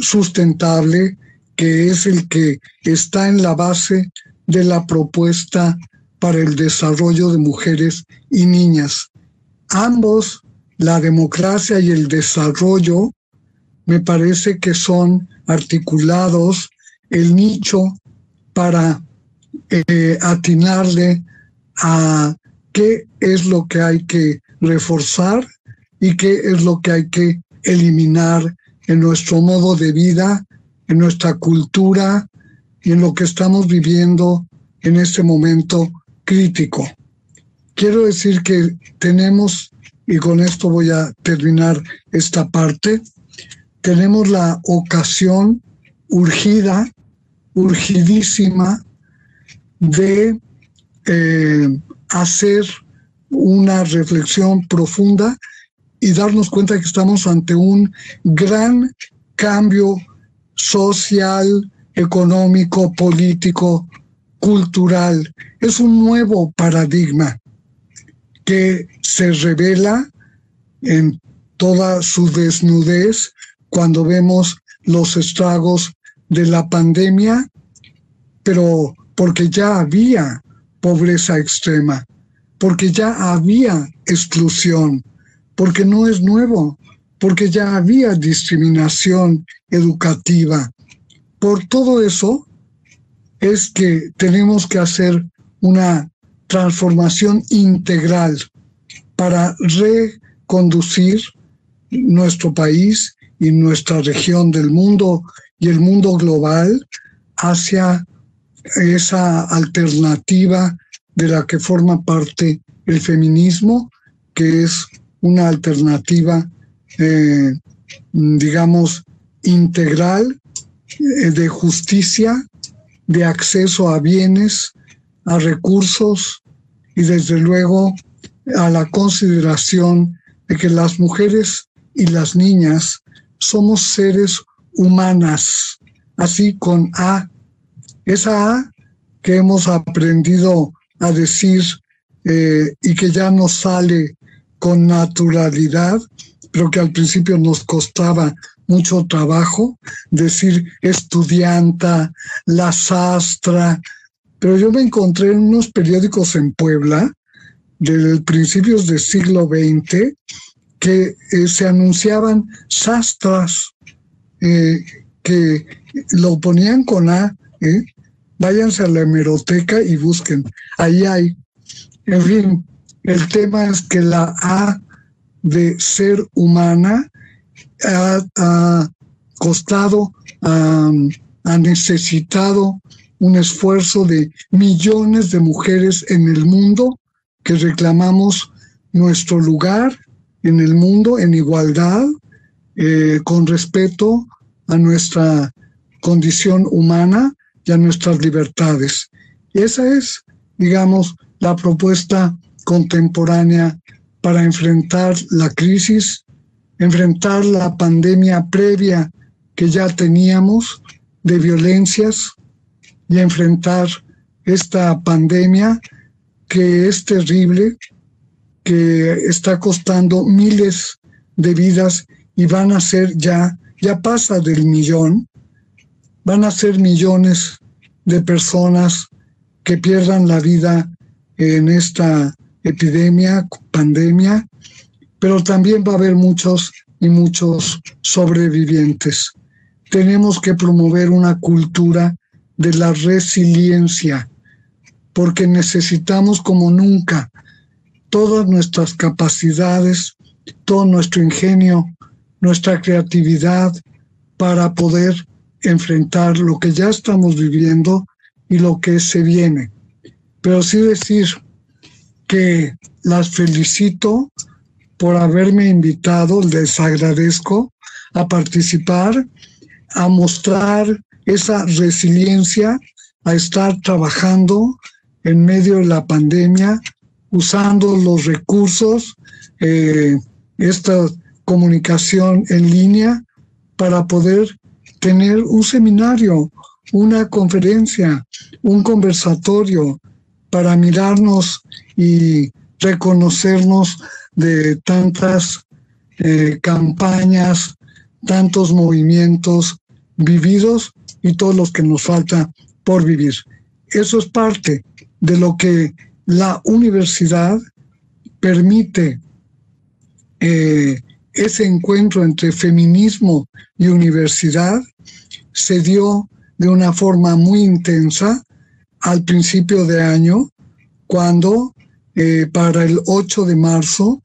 sustentable, que es el que está en la base de la propuesta para el desarrollo de mujeres y niñas. Ambos, la democracia y el desarrollo, me parece que son articulados el nicho para eh, atinarle a qué es lo que hay que reforzar y qué es lo que hay que eliminar en nuestro modo de vida, en nuestra cultura y en lo que estamos viviendo en este momento crítico. Quiero decir que tenemos, y con esto voy a terminar esta parte, tenemos la ocasión urgida, urgidísima, de eh, hacer una reflexión profunda y darnos cuenta que estamos ante un gran cambio social, económico, político, cultural. Es un nuevo paradigma que se revela en toda su desnudez cuando vemos los estragos de la pandemia, pero porque ya había pobreza extrema, porque ya había exclusión, porque no es nuevo, porque ya había discriminación educativa. Por todo eso es que tenemos que hacer una transformación integral para reconducir nuestro país y nuestra región del mundo y el mundo global hacia esa alternativa de la que forma parte el feminismo, que es una alternativa, eh, digamos, integral eh, de justicia, de acceso a bienes, a recursos y desde luego a la consideración de que las mujeres y las niñas somos seres humanas, así con A. Esa A que hemos aprendido a decir eh, y que ya nos sale con naturalidad, pero que al principio nos costaba mucho trabajo, decir estudianta, la sastra, pero yo me encontré en unos periódicos en Puebla, de principios del siglo XX, que eh, se anunciaban sastras, eh, que lo ponían con A, ¿eh? váyanse a la hemeroteca y busquen, ahí hay. En fin, el tema es que la A de ser humana ha, costado, ha necesitado un esfuerzo de millones de mujeres en el mundo que reclamamos nuestro lugar en el mundo en igualdad, eh, con respeto a nuestra condición humana y a nuestras libertades. Esa es, digamos, la propuesta contemporánea para enfrentar la crisis, enfrentar la pandemia previa que ya teníamos de violencias y enfrentar esta pandemia que es terrible, que está costando miles de vidas y van a ser ya, ya pasa del millón, van a ser millones de personas que pierdan la vida en esta epidemia, pandemia, pero también va a haber muchos y muchos sobrevivientes. Tenemos que promover una cultura de la resiliencia, porque necesitamos como nunca todas nuestras capacidades, todo nuestro ingenio, nuestra creatividad para poder enfrentar lo que ya estamos viviendo y lo que se viene. Pero sí decir que las felicito por haberme invitado, les agradezco a participar, a mostrar esa resiliencia, a estar trabajando en medio de la pandemia, usando los recursos, eh, esta comunicación en línea para poder tener un seminario, una conferencia, un conversatorio para mirarnos y reconocernos de tantas eh, campañas, tantos movimientos vividos y todos los que nos falta por vivir. Eso es parte de lo que la universidad permite eh, ese encuentro entre feminismo y universidad se dio de una forma muy intensa al principio de año, cuando eh, para el 8 de marzo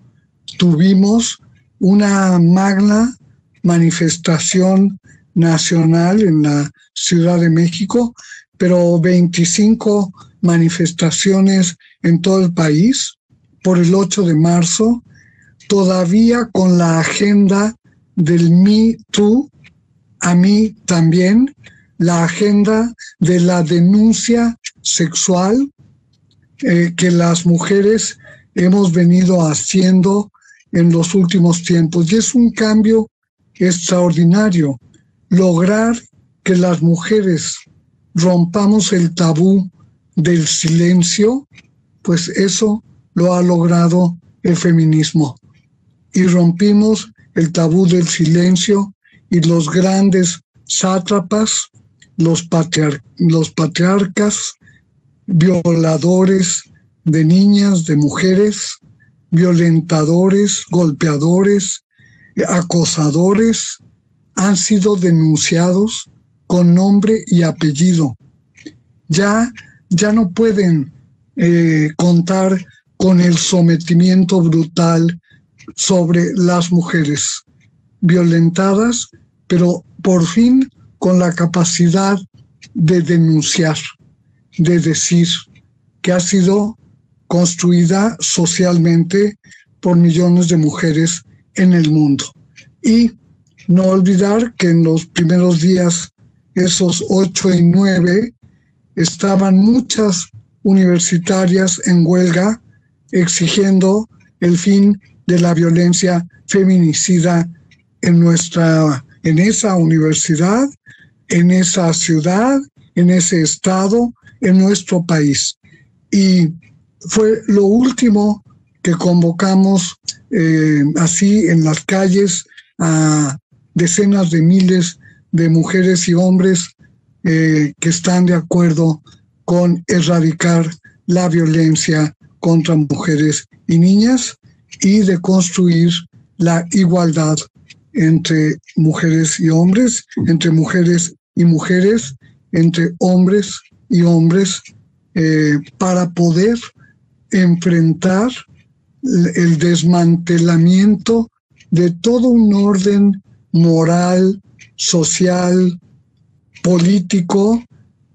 tuvimos una magna manifestación nacional en la Ciudad de México, pero 25 manifestaciones en todo el país por el 8 de marzo, todavía con la agenda del Me Too, a mí también, la agenda de la denuncia sexual eh, que las mujeres hemos venido haciendo en los últimos tiempos. Y es un cambio extraordinario lograr que las mujeres rompamos el tabú del silencio, pues eso lo ha logrado el feminismo. Y rompimos el tabú del silencio y los grandes sátrapas, los, los patriarcas, violadores de niñas, de mujeres, violentadores, golpeadores, acosadores, han sido denunciados con nombre y apellido. Ya, ya no pueden eh, contar con el sometimiento brutal sobre las mujeres violentadas, pero por fin con la capacidad de denunciar, de decir que ha sido construida socialmente por millones de mujeres en el mundo. Y no olvidar que en los primeros días, esos ocho y nueve, estaban muchas universitarias en huelga exigiendo el fin de la violencia feminicida en nuestra en esa universidad, en esa ciudad, en ese estado, en nuestro país. Y fue lo último que convocamos eh, así en las calles a decenas de miles de mujeres y hombres eh, que están de acuerdo con erradicar la violencia contra mujeres y niñas y de construir la igualdad entre mujeres y hombres, entre mujeres y mujeres, entre hombres y hombres, eh, para poder enfrentar el desmantelamiento de todo un orden moral, social, político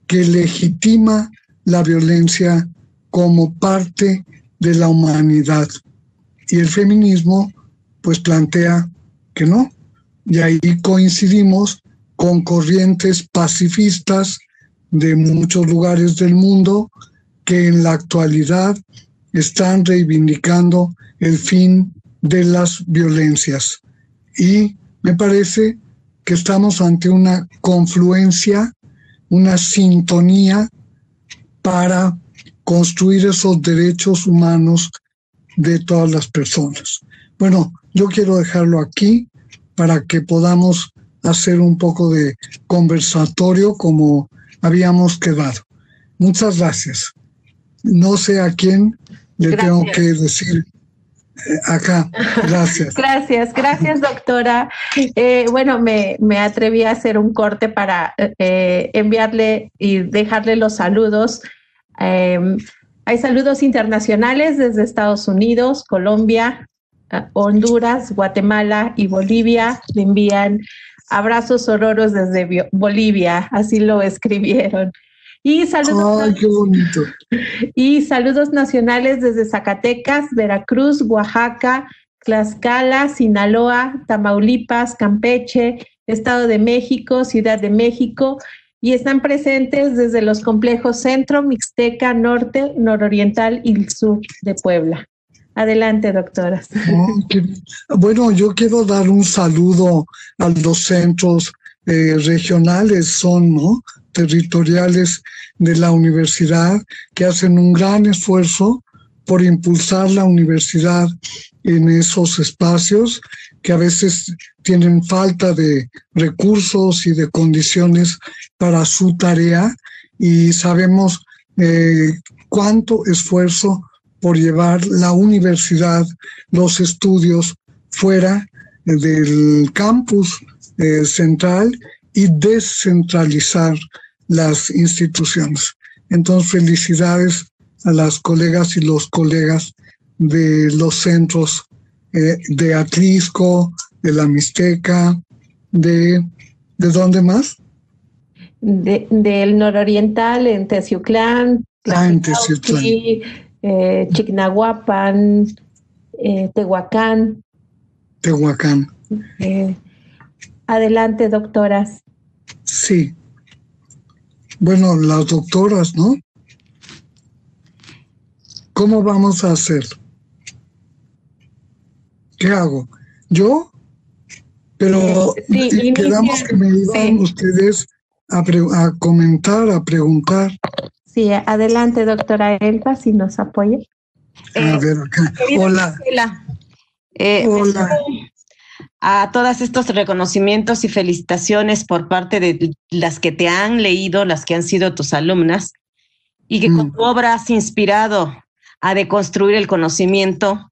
que legitima la violencia como parte de la humanidad. Y el feminismo pues plantea que no. Y ahí coincidimos con corrientes pacifistas de muchos lugares del mundo que en la actualidad están reivindicando el fin de las violencias. Y me parece que estamos ante una confluencia, una sintonía para construir esos derechos humanos de todas las personas. Bueno, yo quiero dejarlo aquí para que podamos hacer un poco de conversatorio como habíamos quedado. Muchas gracias. No sé a quién le tengo que decir acá. Gracias. gracias, gracias, doctora. Eh, bueno, me, me, atreví a hacer un corte para eh, enviarle y dejarle los saludos. Em, hay saludos internacionales desde Estados Unidos, Colombia, Honduras, Guatemala y Bolivia. Le envían abrazos ororos desde Bolivia, así lo escribieron. Y saludos, y saludos nacionales desde Zacatecas, Veracruz, Oaxaca, Tlaxcala, Sinaloa, Tamaulipas, Campeche, Estado de México, Ciudad de México, y están presentes desde los complejos Centro, Mixteca, Norte, Nororiental y Sur de Puebla. Adelante, doctora. bueno, yo quiero dar un saludo a los centros eh, regionales, son, ¿no? Territoriales de la universidad que hacen un gran esfuerzo por impulsar la universidad en esos espacios que a veces tienen falta de recursos y de condiciones para su tarea y sabemos eh, cuánto esfuerzo por llevar la universidad, los estudios fuera del campus eh, central y descentralizar las instituciones. Entonces, felicidades a las colegas y los colegas de los centros eh, de Atlisco, de la Mixteca, de, ¿de dónde más? del nororiental, en Teciuclán, ah, en Teciuclán. Eh, Chignahuapan, eh, Tehuacán. Tehuacán. Eh, adelante, doctoras. Sí. Bueno, las doctoras, ¿no? ¿Cómo vamos a hacer? ¿Qué hago? ¿Yo? Pero quedamos que me iban ustedes a, comentar, a preguntar. Sí, adelante, doctora Elba, si nos apoya. a eh, ver, acá. Hola. Eh, Hola. A todos estos reconocimientos y felicitaciones por parte de las que te han leído, las que han sido tus alumnas, y que con mm. tu obra has inspirado a deconstruir el conocimiento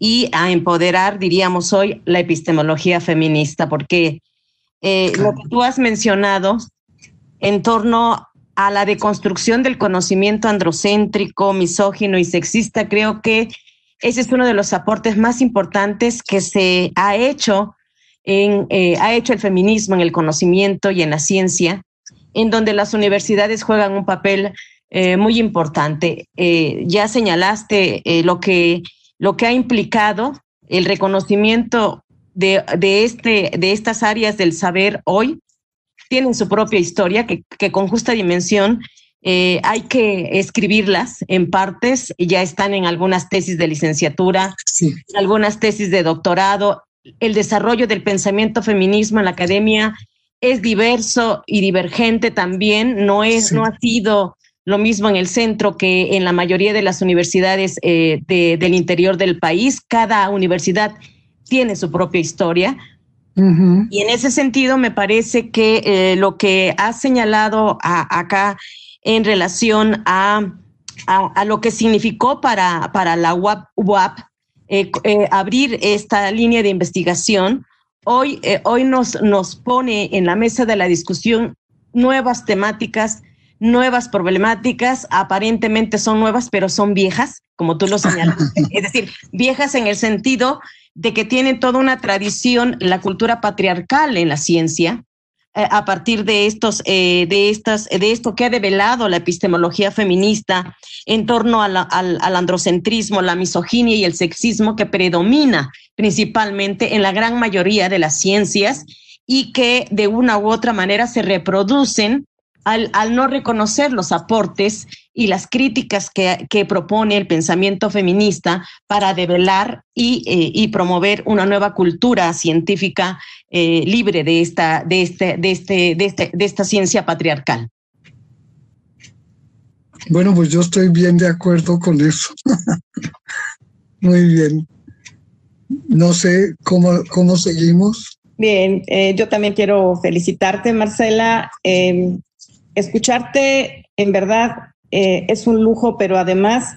y a empoderar, diríamos hoy, la epistemología feminista, porque eh, lo que tú has mencionado en torno a la deconstrucción del conocimiento androcéntrico, misógino y sexista, creo que ese es uno de los aportes más importantes que se ha hecho eh, ha hecho el feminismo en el conocimiento y en la ciencia, en donde las universidades juegan un papel eh, muy importante. Eh, ya señalaste lo, que, lo que ha implicado el reconocimiento de, de, este, de estas áreas del saber hoy tienen su propia historia que, con justa dimensión eh, hay que escribirlas en partes, ya están en algunas tesis de licenciatura, algunas tesis de doctorado. El desarrollo del pensamiento feminismo en la academia es diverso y divergente también, no, es, no ha sido lo mismo en el centro que en la mayoría de las universidades eh, del interior del país. Cada universidad tiene su propia historia. Y en ese sentido, me parece que eh, lo que has señalado acá en relación a, a, lo que significó para, para la UAP, eh, eh, abrir esta línea de investigación, hoy, hoy nos, nos pone en la mesa de la discusión nuevas temáticas, nuevas problemáticas, aparentemente son nuevas, pero son viejas, como tú lo señalaste, *laughs* es decir, viejas en el sentido de que tiene toda una tradición la cultura patriarcal en la ciencia, eh, a partir de estos, eh, de estas, de esto que ha develado la epistemología feminista en torno al, androcentrismo, la misoginia y el sexismo que predomina principalmente en la gran mayoría de las ciencias y que de una u otra manera se reproducen al, al no reconocer los aportes y las críticas que, que propone el pensamiento feminista para develar y, eh, y promover una nueva cultura científica eh, libre de esta, de, este, de, este, de, este, de esta ciencia patriarcal. Bueno, pues yo estoy bien de acuerdo con eso. *laughs* Muy bien. No sé cómo, cómo seguimos. Bien, eh, yo también quiero felicitarte, Marcela. Escucharte, en verdad, eh, es un lujo, pero además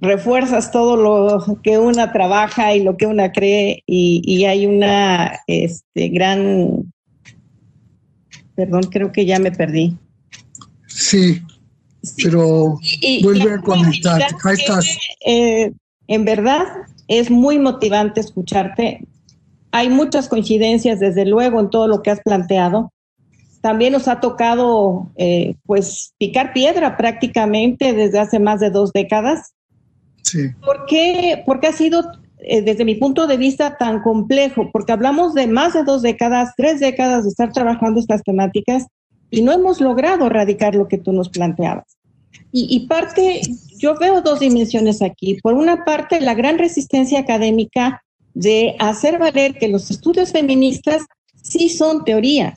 refuerzas todo lo que una trabaja y lo que una cree y, hay una este, gran... Perdón, creo que ya me perdí. Sí, pero vuelve a conectar. Ahí estás. Eh, en verdad, es muy motivante escucharte. Hay muchas coincidencias, desde luego, en todo lo que has planteado también nos ha tocado eh, pues picar piedra prácticamente desde hace más de dos décadas. Sí. ¿Por qué, ha sido eh, desde mi punto de vista tan complejo? Porque hablamos de más de dos décadas, tres décadas de estar trabajando estas temáticas y no hemos logrado erradicar lo que tú nos planteabas. Y, y parte, yo veo dos dimensiones aquí. Por una parte, la gran resistencia académica de hacer valer que los estudios feministas sí son teoría,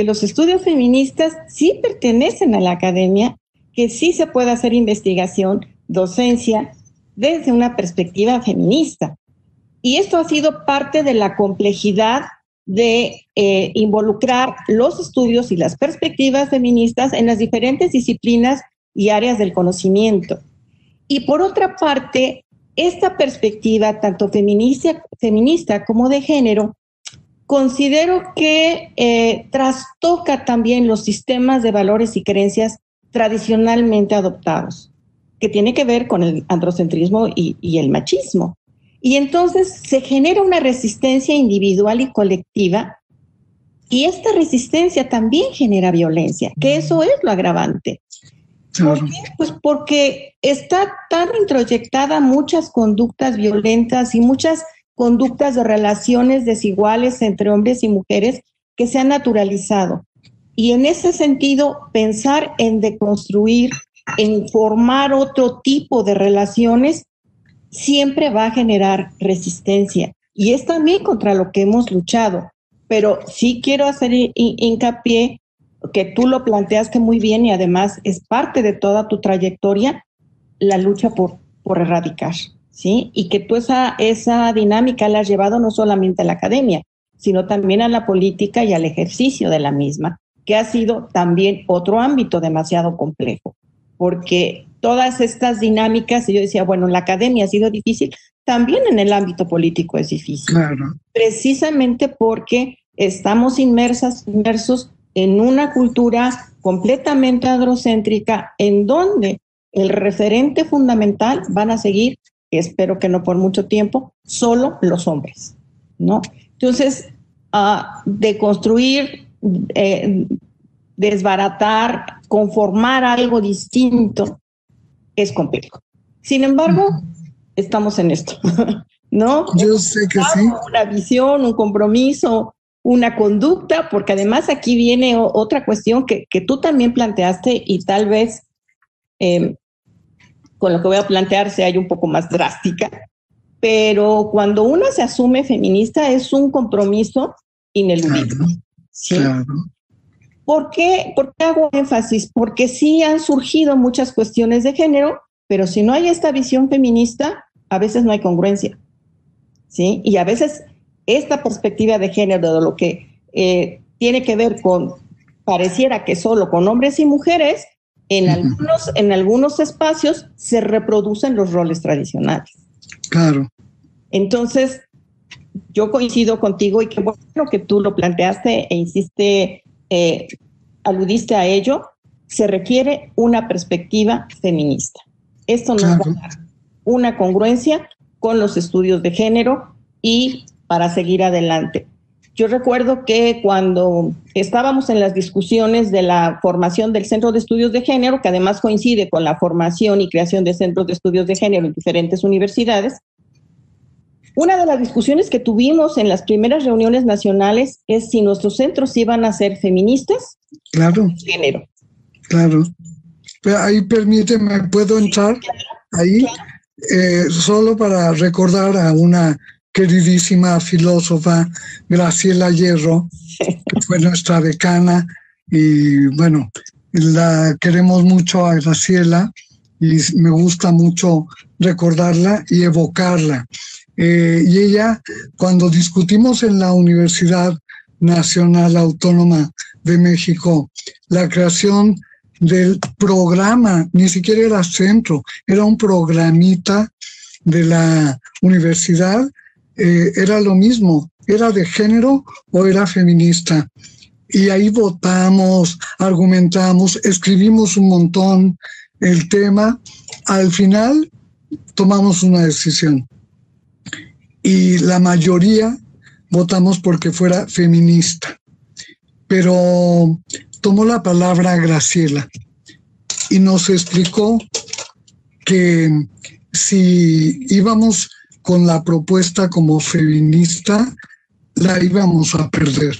que los estudios feministas sí pertenecen a la academia, que sí se puede hacer investigación, docencia, desde una perspectiva feminista. Y esto ha sido parte de la complejidad de eh, involucrar los estudios y las perspectivas feministas en las diferentes disciplinas y áreas del conocimiento. Y por otra parte, esta perspectiva, tanto feminista, feminista como de género, considero que eh, trastoca también los sistemas de valores y creencias tradicionalmente adoptados, que tiene que ver con el androcentrismo y, y el machismo. Y entonces se genera una resistencia individual y colectiva Y esta resistencia también genera violencia, que eso es lo agravante. ¿Por qué? Pues porque está tan introyectada muchas conductas violentas y muchas conductas de relaciones desiguales entre hombres y mujeres que se han naturalizado. Y en ese sentido, pensar en deconstruir, en formar otro tipo de relaciones, siempre va a generar resistencia. Y es también contra lo que hemos luchado. Pero sí quiero hacer hincapié que tú lo planteaste muy bien y además es parte de toda tu trayectoria, la lucha por, por erradicar, ¿sí? Y que tú esa, esa dinámica la has llevado no solamente a la academia, sino también a la política y al ejercicio de la misma, que ha sido también otro ámbito demasiado complejo, porque todas estas dinámicas, y yo decía, bueno, en la academia ha sido difícil, también en el ámbito político es difícil. Claro. Precisamente porque estamos inmersas, inmersos en una cultura completamente androcéntrica en donde el referente fundamental van a seguir, espero que no por mucho tiempo, solo los hombres, ¿no? Entonces, uh, de construir, eh, desbaratar, conformar algo distinto es complejo. Sin embargo, estamos en esto, *laughs* ¿no? Yo sé que sí. Una visión, un compromiso, una conducta, porque además aquí viene otra cuestión que, tú también planteaste y tal vez em, con lo que voy a plantear se hay un poco más drástica, pero cuando una se asume feminista es un compromiso ineludible. ¿sí? ¿Por, qué, ¿Por qué hago énfasis? Porque sí han surgido muchas cuestiones de género, pero si no hay esta visión feminista, a veces no hay congruencia. ¿sí? Y a veces esta perspectiva de género, de lo que eh, tiene que ver con, pareciera que solo con hombres y mujeres, en, algunos, en algunos espacios se reproducen los roles tradicionales. Claro. Entonces, yo coincido contigo y qué bueno que tú lo planteaste e insiste, eh, aludiste a ello, se requiere una perspectiva feminista. Esto nos va a dar una congruencia con los estudios de género y para seguir adelante. Yo recuerdo que cuando estábamos en las discusiones de la formación del Centro de Estudios de Género, que además coincide con la formación y creación de centros de estudios de género en diferentes universidades, una de las discusiones que tuvimos en las primeras reuniones nacionales es si nuestros centros iban a ser feministas claro. género. Claro. Pero ahí permíteme, ¿puedo entrar? ahí, eh, solo para recordar a una queridísima filósofa Graciela Hierro, que fue nuestra decana y bueno, la queremos mucho a Graciela y me gusta mucho recordarla y evocarla. Eh, y ella, cuando discutimos en la Universidad Nacional Autónoma de México la creación del programa, ni siquiera era centro, era un programita de la universidad eh, era lo mismo, era de género o era feminista. Y ahí votamos, argumentamos, escribimos un montón el tema. Al final tomamos una decisión. Y la mayoría votamos porque fuera feminista. Pero tomó la palabra Graciela y nos explicó que si íbamos con la propuesta como feminista, la íbamos a perder.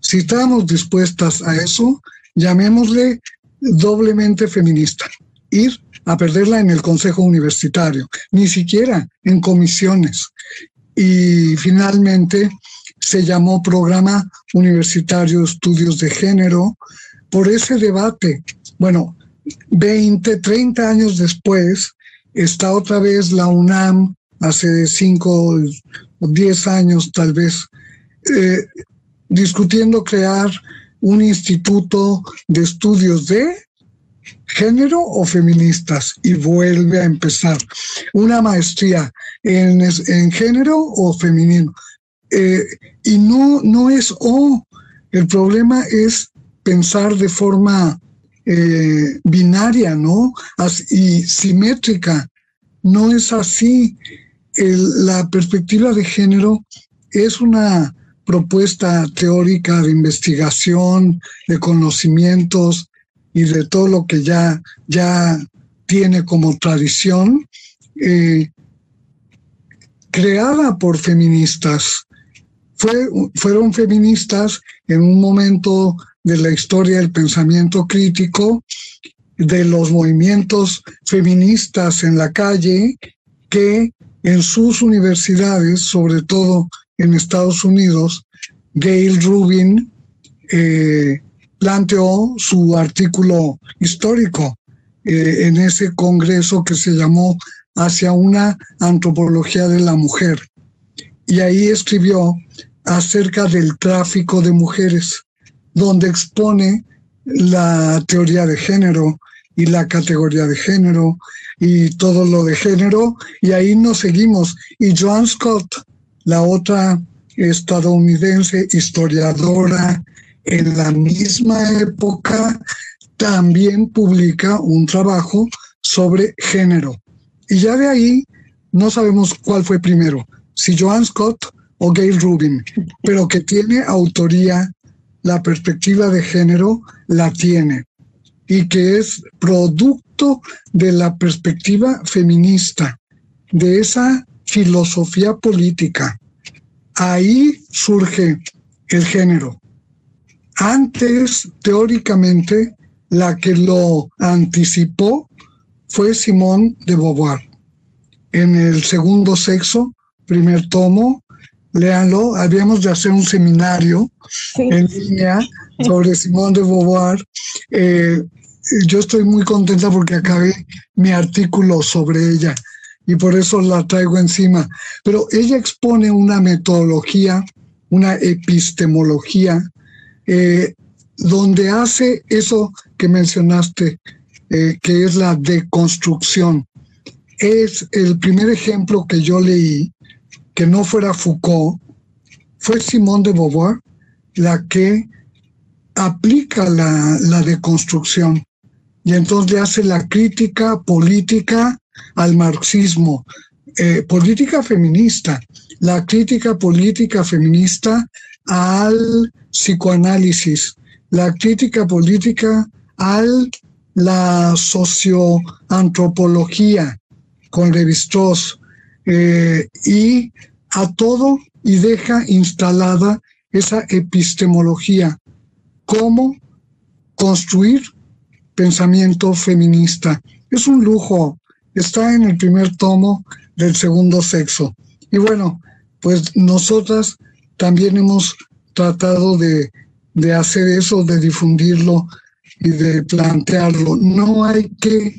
Si estábamos dispuestas a eso, llamémosle doblemente feminista. Ir a perderla en el Consejo Universitario, ni siquiera en comisiones. Y finalmente se llamó Programa Universitario Estudios de Género por ese debate. Bueno, 20, 30 años después, está otra vez la UNAM hace cinco o diez años tal vez, eh, discutiendo crear un instituto de estudios de género o feministas y vuelve a empezar una maestría en, en género o feminismo. Eh, y no, no es o, el problema es pensar de forma eh, binaria, ¿no? y simétrica. No es así la perspectiva de género es una propuesta teórica de investigación, de conocimientos y de todo lo que ya, ya tiene como tradición, eh, creada por feministas. Fue, fueron feministas en un momento de la historia del pensamiento crítico, de los movimientos feministas en la calle, que en sus universidades, sobre todo en Estados Unidos, Gail Rubin eh, planteó su artículo histórico eh, en ese congreso que se llamó Hacia una antropología de la mujer. Y ahí escribió acerca del tráfico de mujeres, donde expone la teoría de género y la categoría de género y todo lo de género, y ahí nos seguimos. Y Joan Scott, la otra estadounidense historiadora en la misma época, también publica un trabajo sobre género. Y ya de ahí no sabemos cuál fue primero, si Joan Scott o Gail Rubin, pero que tiene autoría, la perspectiva de género la tiene y que es producto de la perspectiva feminista, de esa filosofía política. Ahí surge el género. Antes, teóricamente, la que lo anticipó fue Simón de Beauvoir. En el segundo sexo, primer tomo, léanlo, habíamos de hacer un seminario en línea sobre Simón de Beauvoir. Eh, yo estoy muy contenta porque acabé mi artículo sobre ella y por eso la traigo encima. Pero ella expone una metodología, una epistemología, eh, donde hace eso que mencionaste, eh, que es la deconstrucción. Es el primer ejemplo que yo leí, que no fuera Foucault, fue Simone de Beauvoir la que aplica la, la deconstrucción y entonces hace la crítica política al marxismo, eh, política feminista, la crítica política feminista al psicoanálisis, la crítica política a la socioantropología con Levi eh, y a todo y deja instalada esa epistemología, cómo construir pensamiento feminista. Es un lujo, está en el primer tomo del segundo sexo. Y bueno, pues nosotras también hemos tratado de de hacer eso, de difundirlo y de plantearlo. No hay que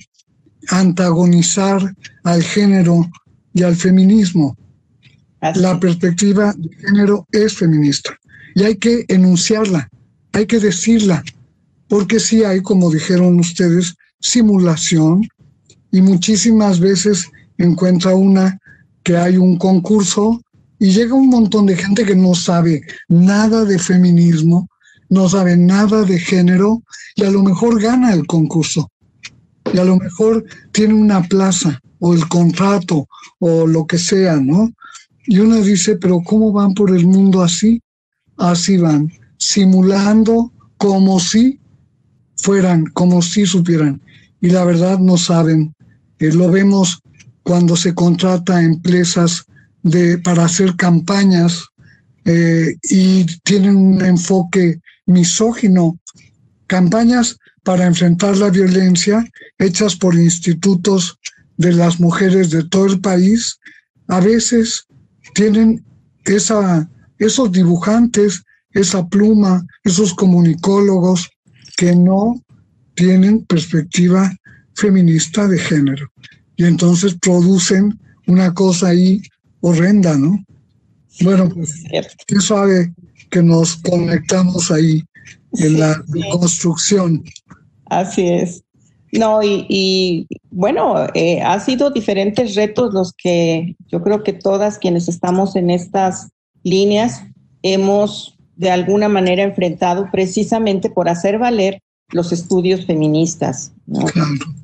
antagonizar al género y al feminismo. La perspectiva de género es feminista y hay que enunciarla, hay que decirla, porque sí hay, como dijeron ustedes, simulación y muchísimas veces encuentra una que hay un concurso y llega un montón de gente que no sabe nada de feminismo, no sabe nada de género y a lo mejor gana el concurso. Y a lo mejor tiene una plaza o el contrato o lo que sea, ¿no? Y uno dice, pero ¿cómo van por el mundo así? Así van, simulando como si fueran, como si supieran. Y la verdad no saben. Eh, lo vemos cuando se contrata empresas de, para hacer campañas eh, y tienen un enfoque misógino, campañas para enfrentar la violencia hechas por institutos de las mujeres de todo el país, a veces tienen esa, esos dibujantes, esa pluma, esos comunicólogos que no tienen perspectiva feminista de género. Y entonces producen una cosa ahí horrenda, ¿no? Bueno, pues, ¿qué sabe que nos conectamos ahí en la construcción. Así es. No, y, bueno, eh, ha sido diferentes retos los que yo creo que todas quienes estamos en estas líneas hemos de alguna manera enfrentado precisamente por hacer valer los estudios feministas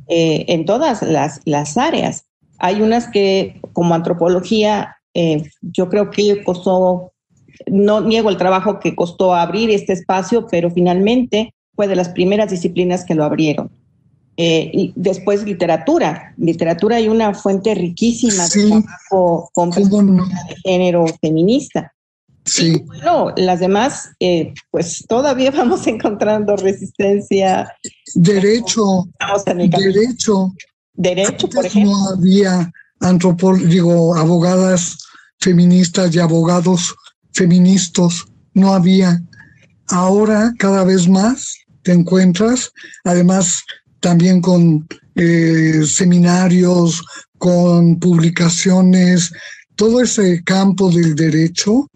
eh, en todas las, las, áreas. Hay unas que, como antropología, eh, yo creo que costó no niego el trabajo que costó abrir este espacio, pero finalmente fue de las primeras disciplinas que lo abrieron. Eh, y después literatura. Literatura hay una fuente riquísima de trabajo con de género feminista. Sí. bueno, las demás, eh, pues todavía *laughs* vamos encontrando resistencia. Derecho. Derecho. Derecho, por ejemplo. No había antropólogos, digo, abogadas feministas y abogados feministas, no había. Ahora cada vez más te encuentras, además también con eh, seminarios, con publicaciones, todo ese campo del derecho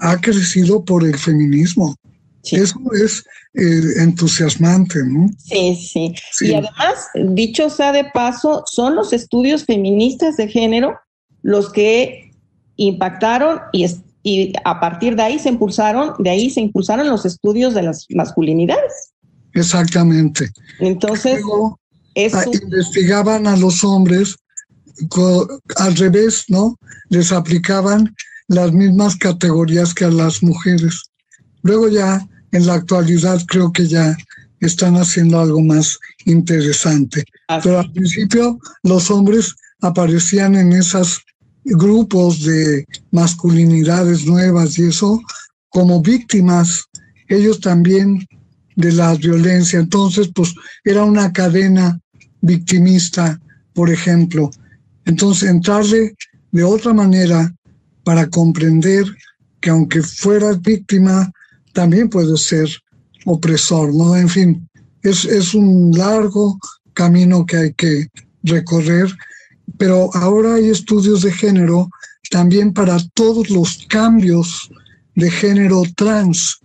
ha crecido por el feminismo. Eso es eh, entusiasmante, ¿no? Sí, sí, sí. Y además, dicho sea de paso, son los estudios feministas de género los que impactaron y, y a partir de ahí se impulsaron, de ahí se impulsaron los estudios de las masculinidades. Exactamente. Entonces, ah, investigaban a los hombres al revés, ¿no? Les aplicaban las mismas categorías que a las mujeres. Luego ya en la actualidad creo que ya están haciendo algo más interesante. Pero al principio los hombres aparecían en esos grupos de masculinidades nuevas y eso como víctimas, ellos también de la violencia. Entonces, pues era una cadena victimista, por ejemplo. Entonces, entrarle de otra manera para comprender que aunque fueras víctima, también puede ser opresor, ¿no? En fin, es, es un largo camino que hay que recorrer, pero ahora hay estudios de género también para todos los cambios de género trans,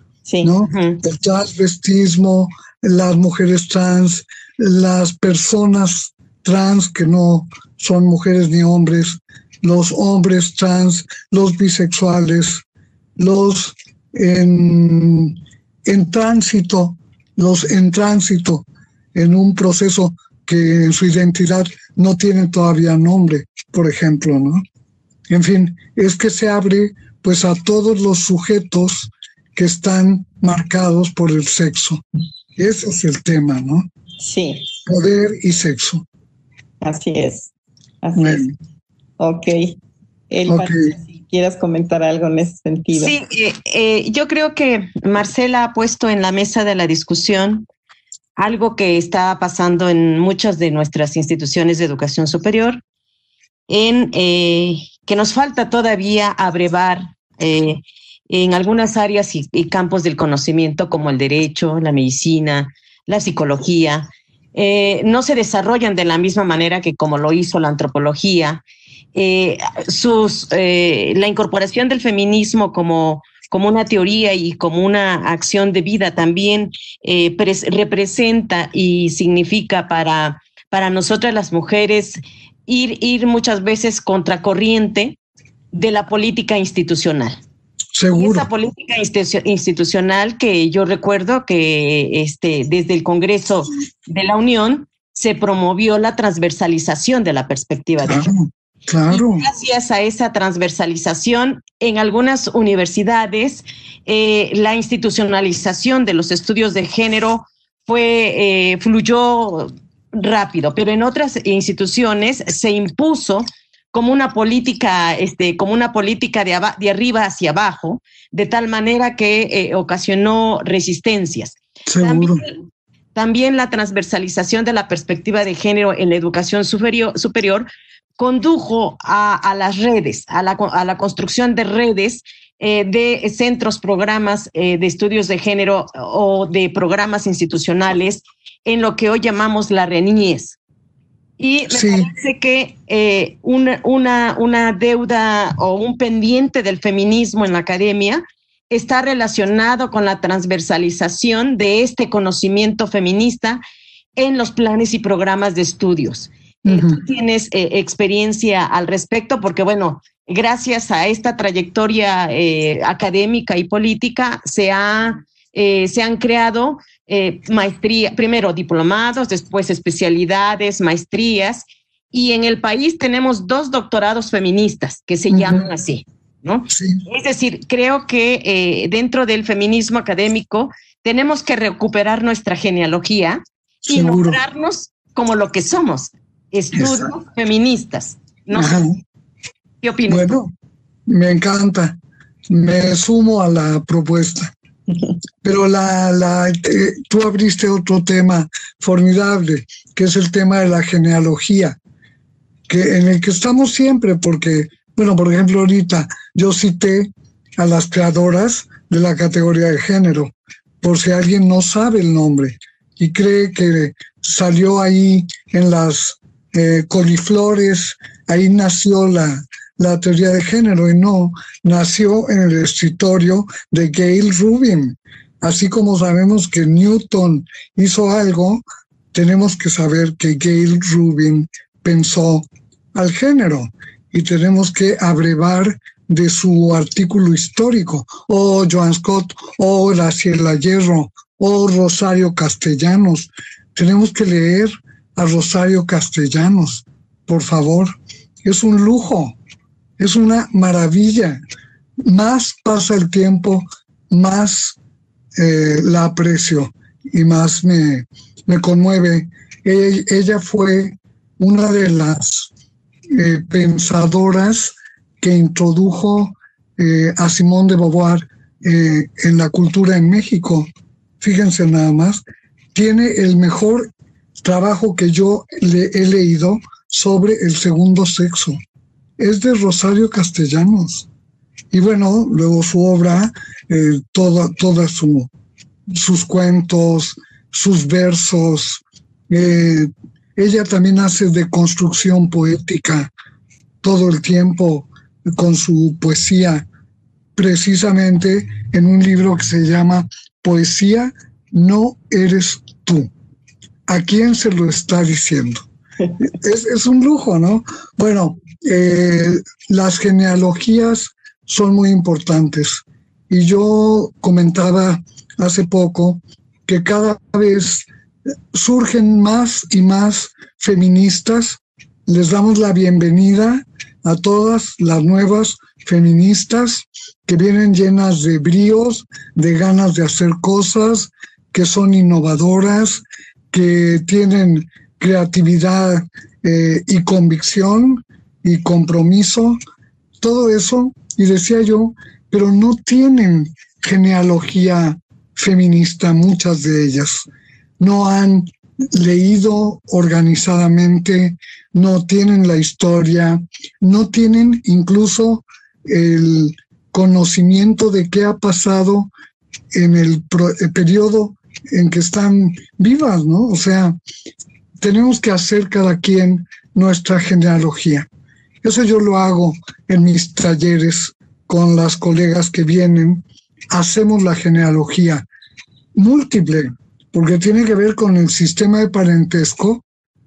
¿no? El transvestismo, las mujeres trans, las personas trans que no son mujeres ni hombres, los hombres trans, los bisexuales, los en, en tránsito, los en tránsito, en un proceso que en su identidad no tiene todavía nombre, por ejemplo, ¿no? En fin, es que se abre pues a todos los sujetos que están marcados por el sexo. Ese es el tema, ¿no? Sí. Poder y sexo. Así es. Así es. Ok. El quieras comentar algo en ese sentido. Sí, eh, eh, yo creo que Marcela ha puesto en la mesa de la discusión algo que está pasando en muchas de nuestras instituciones de educación superior, en eh, que nos falta todavía abrevar en algunas áreas y, campos del conocimiento como el derecho, la medicina, la psicología, no se desarrollan de la misma manera que como lo hizo la antropología eh, sus, eh, la incorporación del feminismo como, como una teoría y como una acción de vida también eh, representa y significa para, para nosotras las mujeres ir, ir muchas veces contracorriente de la política institucional. Seguro. esa política institucional que yo recuerdo que este, desde el Congreso de la Unión se promovió la transversalización de la perspectiva de género. Claro. gracias a esa transversalización, en algunas universidades, eh, la institucionalización de los estudios de género fue, eh, fluyó rápido, pero en otras instituciones se impuso como una política, este, como una política de, de arriba hacia abajo, de tal manera que eh, ocasionó resistencias. También, también, la transversalización de la perspectiva de género en la educación superior, superior condujo a, las redes, a la, a la, construcción de redes eh, de centros, programas eh, de estudios de género o de programas institucionales en lo que hoy llamamos la RENIES. Y me parece que eh, una, una, una deuda o un pendiente del feminismo en la academia está relacionado con la transversalización de este conocimiento feminista en los planes y programas de estudios. Eh, tú tienes eh, experiencia al respecto, porque bueno, gracias a esta trayectoria eh, académica y política se, ha, se han creado maestría, primero diplomados, después especialidades, maestrías, y en el país tenemos dos doctorados feministas que se llaman así. ¿no? Es decir, creo que eh, dentro del feminismo académico tenemos que recuperar nuestra genealogía y nombrarnos como lo que somos, estudios feministas. ¿no? ¿Qué opinas? Bueno, me encanta. Me sumo a la propuesta. Pero la, la, tú abriste otro tema formidable, que es el tema de la genealogía, que en el que estamos siempre, porque, bueno, por ejemplo, ahorita yo cité a las creadoras de la categoría de género, por si alguien no sabe el nombre y cree que salió ahí en las eh, coliflores, ahí nació la, la teoría de género y no, nació en el escritorio de Gail Rubin. Así como sabemos que Newton hizo algo, tenemos que saber que Gail Rubin pensó al género y tenemos que abrevar de su artículo histórico, o Joan Scott, o Graciela Hierro, o Rosario Castellanos. Tenemos que leer a Rosario Castellanos, por favor. Es un lujo, es una maravilla. Más pasa el tiempo, más eh, la aprecio y más me, me conmueve. ella fue una de las eh, pensadoras que introdujo eh, a Simón de Beauvoir en la cultura en México. Fíjense nada más, tiene el mejor trabajo que yo le he leído sobre el segundo sexo. Es de Rosario Castellanos. Y bueno, luego su obra, eh, toda, toda su, sus cuentos, sus versos. Eh, ella también hace de construcción poética todo el tiempo con su poesía, precisamente en un libro que se llama Poesía no eres tú. ¿A quién se lo está diciendo? *laughs* Es, un lujo, ¿no? Bueno, eh, las genealogías son muy importantes. Y yo comentaba hace poco que cada vez surgen más y más feministas. Les damos la bienvenida a todas las nuevas feministas que vienen llenas de bríos, de ganas de hacer cosas, que son innovadoras, que tienen creatividad eh, y convicción y compromiso, todo eso, y decía yo, pero no tienen genealogía feminista, muchas de ellas. No han leído organizadamente, no tienen la historia, no tienen incluso el conocimiento de qué ha pasado en el, el periodo en que están vivas, ¿no? O sea, tenemos que hacer cada quien nuestra genealogía. Eso yo lo hago en mis talleres con las colegas que vienen. Hacemos la genealogía múltiple, porque tiene que ver con el sistema de parentesco,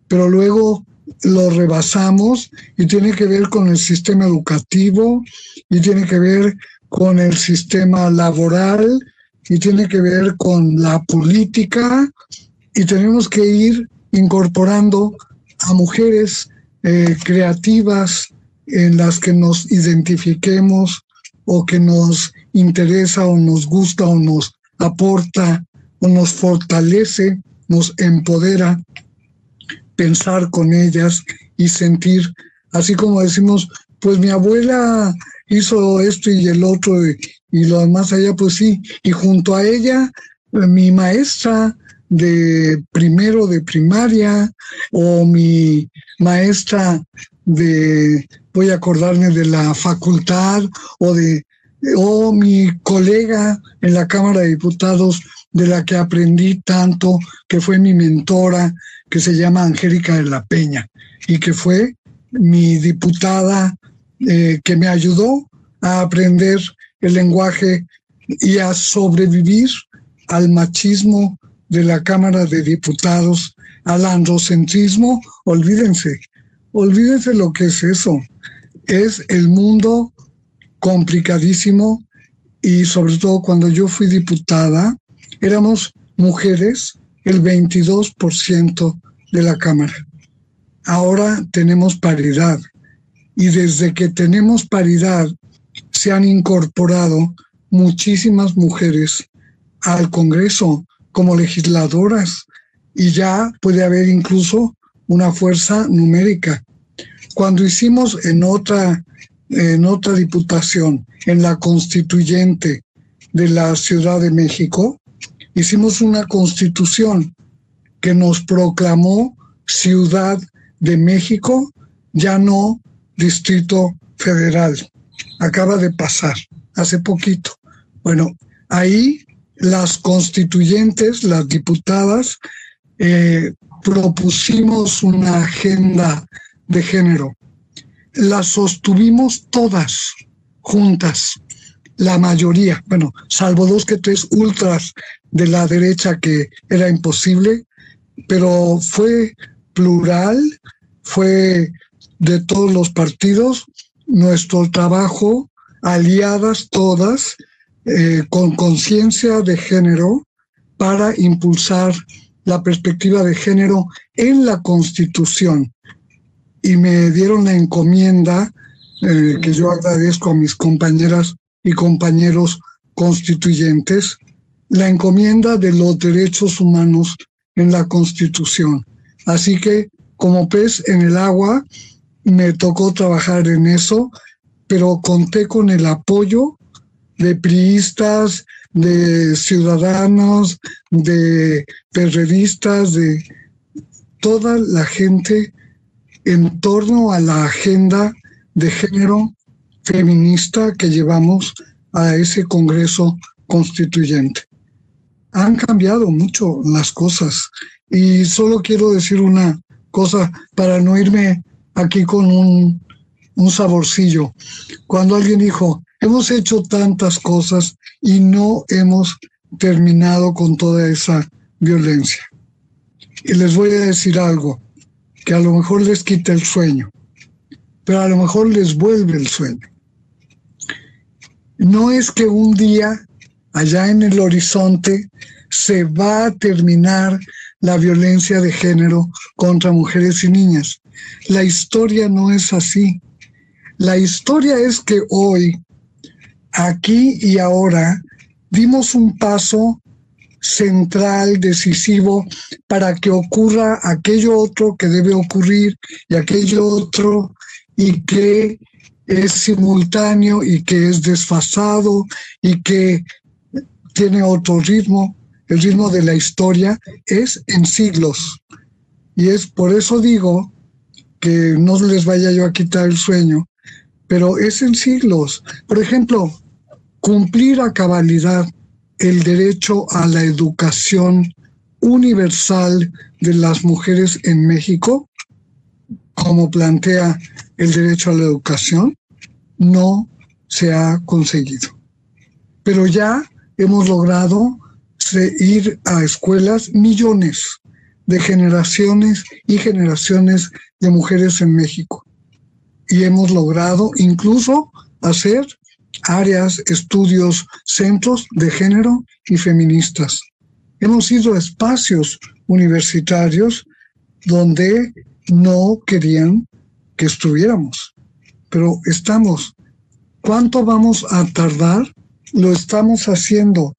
pero luego lo rebasamos y tiene que ver con el sistema educativo y tiene que ver con el sistema laboral y tiene que ver con la política y tenemos que ir incorporando a mujeres eh, creativas en las que nos identifiquemos o que nos interesa o nos gusta o nos aporta o nos fortalece, nos empodera pensar con ellas y sentir, así como decimos, pues mi abuela hizo esto y el otro y lo demás allá, pues sí. Y junto a ella, mi maestra de primero de primaria o mi maestra de, voy a acordarme de la facultad o de, o mi colega en la Cámara de Diputados de la que aprendí tanto, que fue mi mentora, que se llama Angélica de la Peña y que fue mi diputada eh, que me ayudó a aprender el lenguaje y a sobrevivir al machismo de la Cámara de Diputados, al androcentrismo, olvídense, olvídense lo que es eso. Es el mundo complicadísimo y sobre todo cuando yo fui diputada, éramos mujeres el 22% de la Cámara. Ahora tenemos paridad y desde que tenemos paridad se han incorporado muchísimas mujeres al Congreso como legisladoras y ya puede haber incluso una fuerza numérica. Cuando hicimos en otra, en otra diputación, en la constituyente de la Ciudad de México, hicimos una constitución que nos proclamó Ciudad de México, ya no Distrito Federal. Acaba de pasar hace poquito. Bueno, ahí las constituyentes, las diputadas, eh, propusimos una agenda de género. La sostuvimos todas juntas, la mayoría, bueno, salvo dos que tres ultras de la derecha que era imposible, pero fue plural, fue de todos los partidos, nuestro trabajo, aliadas todas, eh, con conciencia de género, para impulsar la perspectiva de género en la Constitución. Y me dieron la encomienda, eh, que yo agradezco a mis compañeras y compañeros constituyentes, la encomienda de los derechos humanos en la Constitución. Así que, como pez en el agua, me tocó trabajar en eso, pero conté con el apoyo de priistas, de ciudadanos, de periodistas, de toda la gente en torno a la agenda de género feminista que llevamos a ese Congreso Constituyente. Han cambiado mucho las cosas y solo quiero decir una cosa para no irme aquí con un, un saborcillo. Cuando alguien dijo, hemos hecho tantas cosas y no hemos terminado con toda esa violencia. Y les voy a decir algo que a lo mejor les quita el sueño, pero a lo mejor les vuelve el sueño. No es que un día allá en el horizonte se va a terminar la violencia de género contra mujeres y niñas. La historia no es así. La historia es que hoy, aquí y ahora, dimos un paso central, decisivo, para que ocurra aquello otro que debe ocurrir y aquello otro y que es simultáneo y que es desfasado y que tiene otro ritmo. El ritmo de la historia es en siglos. Y es por eso digo que no les vaya yo a quitar el sueño, pero es en siglos. Por ejemplo, cumplir a cabalidad el derecho a la educación universal de las mujeres en México, como plantea el derecho a la educación, no se ha conseguido. Pero ya hemos logrado ir a escuelas millones de generaciones y generaciones de mujeres en México. Y hemos logrado incluso hacer áreas, estudios, centros de género y feministas. Hemos ido a espacios universitarios donde no querían que estuviéramos, pero estamos. ¿Cuánto vamos a tardar? Lo estamos haciendo.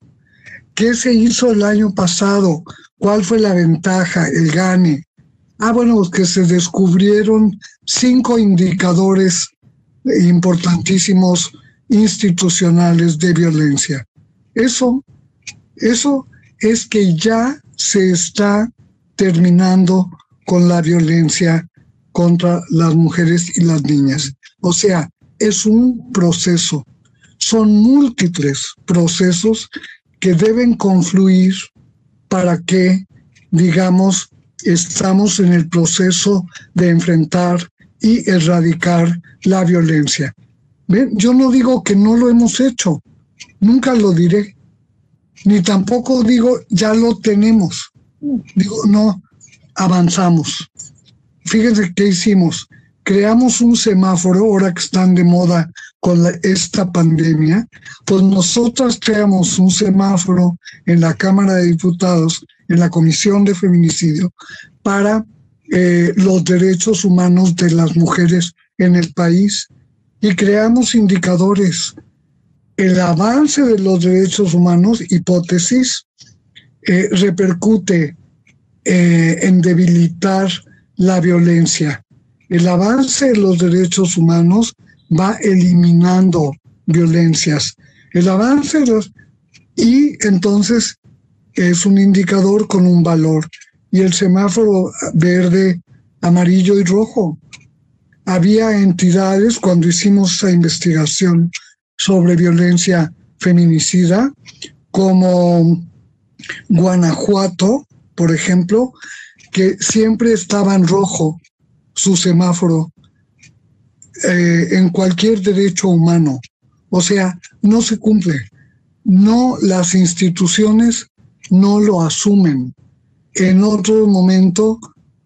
¿Qué se hizo el año pasado? ¿Cuál fue la ventaja, el gane? Ah, bueno, que se descubrieron cinco indicadores importantísimos institucionales de violencia. Eso, eso es que ya se está terminando con la violencia contra las mujeres y las niñas. O sea, es un proceso. Son múltiples procesos que deben confluir para que, digamos, estamos en el proceso de enfrentar y erradicar la violencia. Yo no digo que no lo hemos hecho, nunca lo diré, ni tampoco digo ya lo tenemos. Digo, no, avanzamos. Fíjense qué hicimos. Creamos un semáforo, ahora que están de moda con esta pandemia, pues nosotras creamos un semáforo en la Cámara de Diputados, en la Comisión de Feminicidio, para eh, los derechos humanos de las mujeres en el país y creamos indicadores el avance de los derechos humanos, hipótesis, eh, repercute eh, en debilitar la violencia. El avance de los derechos humanos va eliminando violencias. El avance de los, y entonces es un indicador con un valor. Y el semáforo verde, amarillo y rojo. Había entidades cuando hicimos esa investigación sobre violencia feminicida, como Guanajuato, por ejemplo, que siempre estaba en rojo su semáforo eh, en cualquier derecho humano. O sea, no se cumple. No, las instituciones no lo asumen. En otro momento,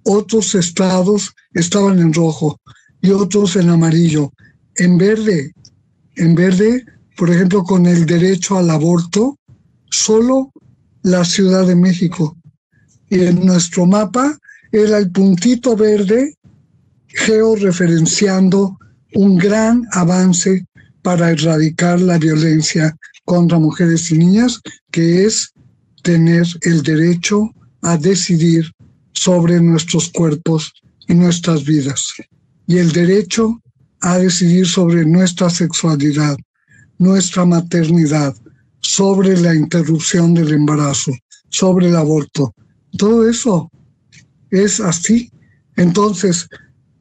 otros estados estaban en rojo y otros en amarillo. En verde, en verde, por ejemplo, con el derecho al aborto, solo la Ciudad de México. Y en nuestro mapa era el puntito verde georreferenciando un gran avance para erradicar la violencia contra mujeres y niñas, que es tener el derecho a decidir sobre nuestros cuerpos y nuestras vidas, y el derecho a decidir sobre nuestra sexualidad, nuestra maternidad, sobre la interrupción del embarazo, sobre el aborto. Todo eso es así. Entonces,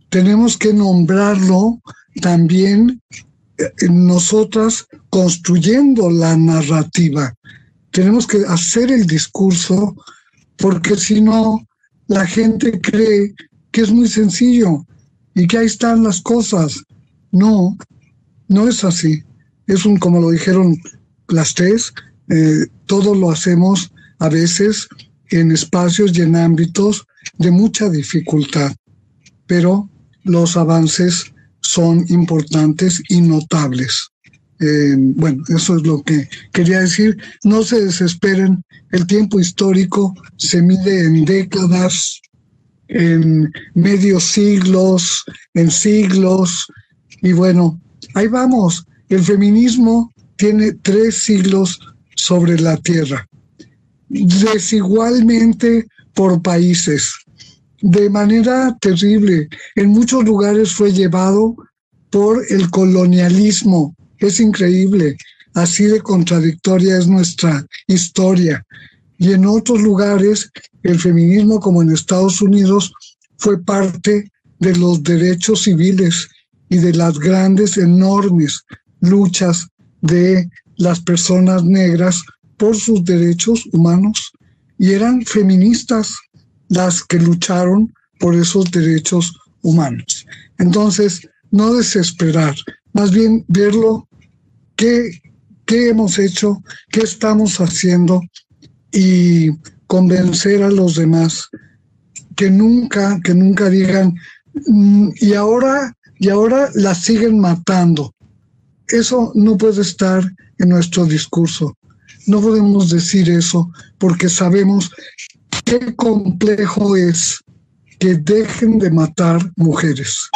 tenemos que nombrarlo también eh, nosotras construyendo la narrativa. Tenemos que hacer el discurso porque si no, la gente cree que es muy sencillo y que ahí están las cosas. No, no es así. Es un, como lo dijeron las tres, eh, todo lo hacemos a veces en espacios y en ámbitos de mucha dificultad, pero los avances son importantes y notables. Eh, bueno, eso es lo que quería decir. No se desesperen, el tiempo histórico se mide en décadas, en medios siglos, en siglos, y bueno, ahí vamos. El feminismo tiene tres siglos sobre la tierra, desigualmente por países, de manera terrible. En muchos lugares fue llevado por el colonialismo. Es increíble. Así de contradictoria es nuestra historia. Y en otros lugares, el feminismo, como en Estados Unidos, fue parte de los derechos civiles y de las grandes, enormes luchas de las personas negras por sus derechos humanos y eran feministas las que lucharon por esos derechos humanos. Entonces, no desesperar, más bien verlo, qué, hemos hecho, qué estamos haciendo y convencer a los demás que nunca, que nunca digan, mm, y ahora, y ahora la siguen matando. Eso no puede estar en nuestro discurso. No podemos decir eso porque sabemos qué complejo es que dejen de matar mujeres.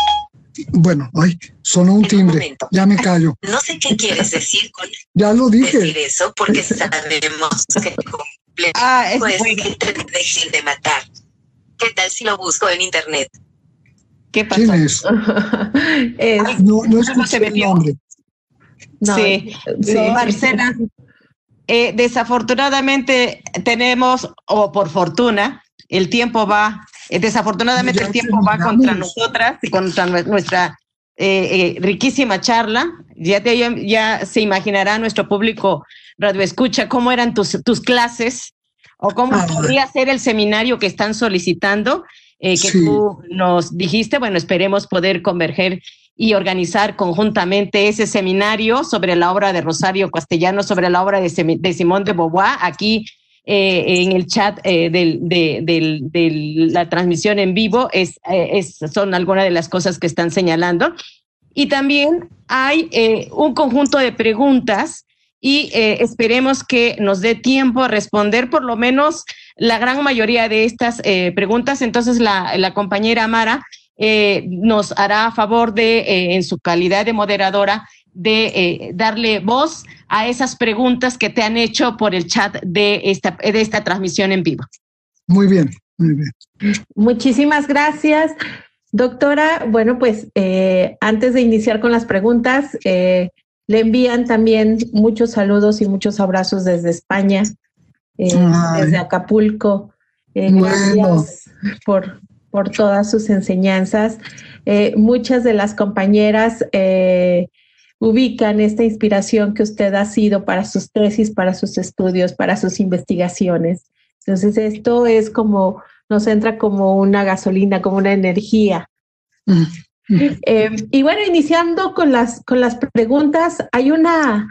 Bueno, ay, sonó un timbre. Ya me callo. *laughs* No sé qué quieres decir con ya lo dije. decir eso porque *laughs* sabemos que complejo ah, es que dejen de matar. ¿Qué tal si lo busco en internet? ¿Qué pasa? ¿Quién es? *laughs* es no, no escuché el nombre sí, Marcela. Eh, desafortunadamente tenemos, o por fortuna, el tiempo va, eh, desafortunadamente el tiempo va contra nosotras y contra nuestra eh, riquísima charla. Ya, ya se imaginará nuestro público radio escucha cómo eran tus, tus clases o cómo ah, podría ser el seminario que están solicitando, que tú nos dijiste. Bueno, esperemos poder converger y organizar conjuntamente ese seminario sobre la obra de Rosario Castellano, sobre la obra de, Simón de Beauvoir, aquí eh, en el chat eh, de, la transmisión en vivo, es, eh, es, son algunas de las cosas que están señalando. Y también hay un conjunto de preguntas y esperemos que nos dé tiempo a responder por lo menos la gran mayoría de estas preguntas. Entonces, la, la compañera Amara eh, nos hará a favor de, eh, en su calidad de moderadora, de eh, darle voz a esas preguntas que te han hecho por el chat de esta, de esta transmisión en vivo. Muy bien, muy bien. Muchísimas gracias. Doctora, bueno, pues eh, antes de iniciar con las preguntas, eh, le envían también muchos saludos y muchos abrazos desde España, desde Acapulco. Gracias por, por todas sus enseñanzas. muchas de las compañeras ubican esta inspiración que usted ha sido para sus tesis, para sus estudios, para sus investigaciones. Entonces, esto es como, nos entra como una gasolina, como una energía. Mm. Eh, y bueno, iniciando con las, con las preguntas, hay una,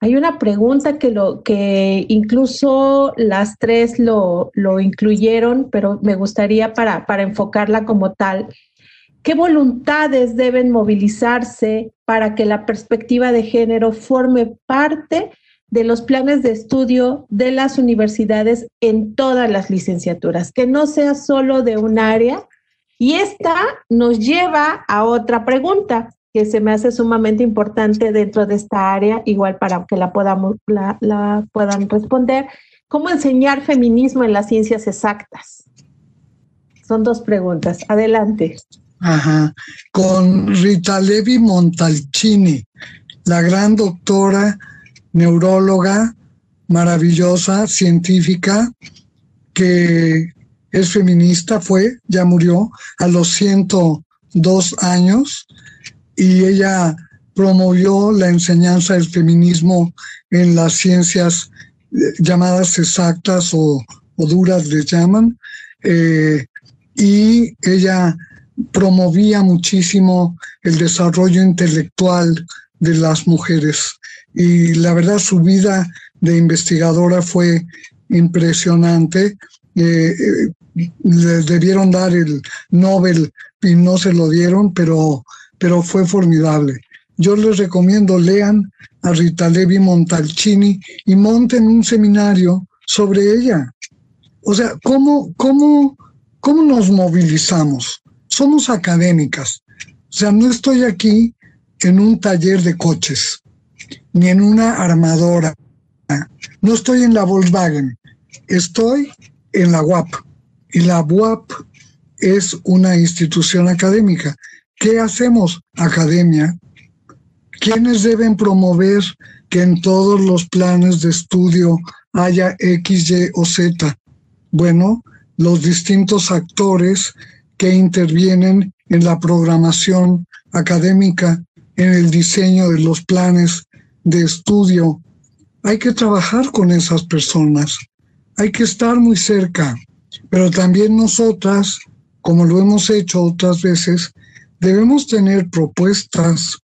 hay una pregunta que, lo, que incluso las tres lo, lo incluyeron, pero me gustaría para, para enfocarla como tal. ¿Qué voluntades deben movilizarse para que la perspectiva de género forme parte de los planes de estudio de las universidades en todas las licenciaturas, que no sea solo de un área? Y esta nos lleva a otra pregunta que se me hace sumamente importante dentro de esta área, igual para que la, puedan responder. ¿Cómo enseñar feminismo en las ciencias exactas? Son dos preguntas. Adelante. Ajá, con Rita Levi Montalcini, la gran doctora neuróloga, maravillosa, científica, que es feminista, fue, ya murió a los 102 años y ella promovió la enseñanza del feminismo en las ciencias eh, llamadas exactas o, duras, les llaman, eh, y ella promovía muchísimo el desarrollo intelectual de las mujeres. Y la verdad, su vida de investigadora fue impresionante. Eh, eh, les debieron dar el Nobel y no se lo dieron, pero, pero fue formidable. Yo les recomiendo, lean a Rita Levi Montalcini y monten un seminario sobre ella. O sea, ¿cómo, cómo, cómo nos movilizamos? Somos académicas. O sea, no estoy aquí en un taller de coches, ni en una armadora. No estoy en la Volkswagen, estoy en la UAP. Y la UAP es una institución académica. ¿Qué hacemos? Academia. ¿Quiénes deben promover que en todos los planes de estudio haya X, Y o Z? Bueno, los distintos actores que intervienen en la programación académica, en el diseño de los planes de estudio. Hay que trabajar con esas personas, hay que estar muy cerca, pero también nosotras, como lo hemos hecho otras veces, debemos tener propuestas,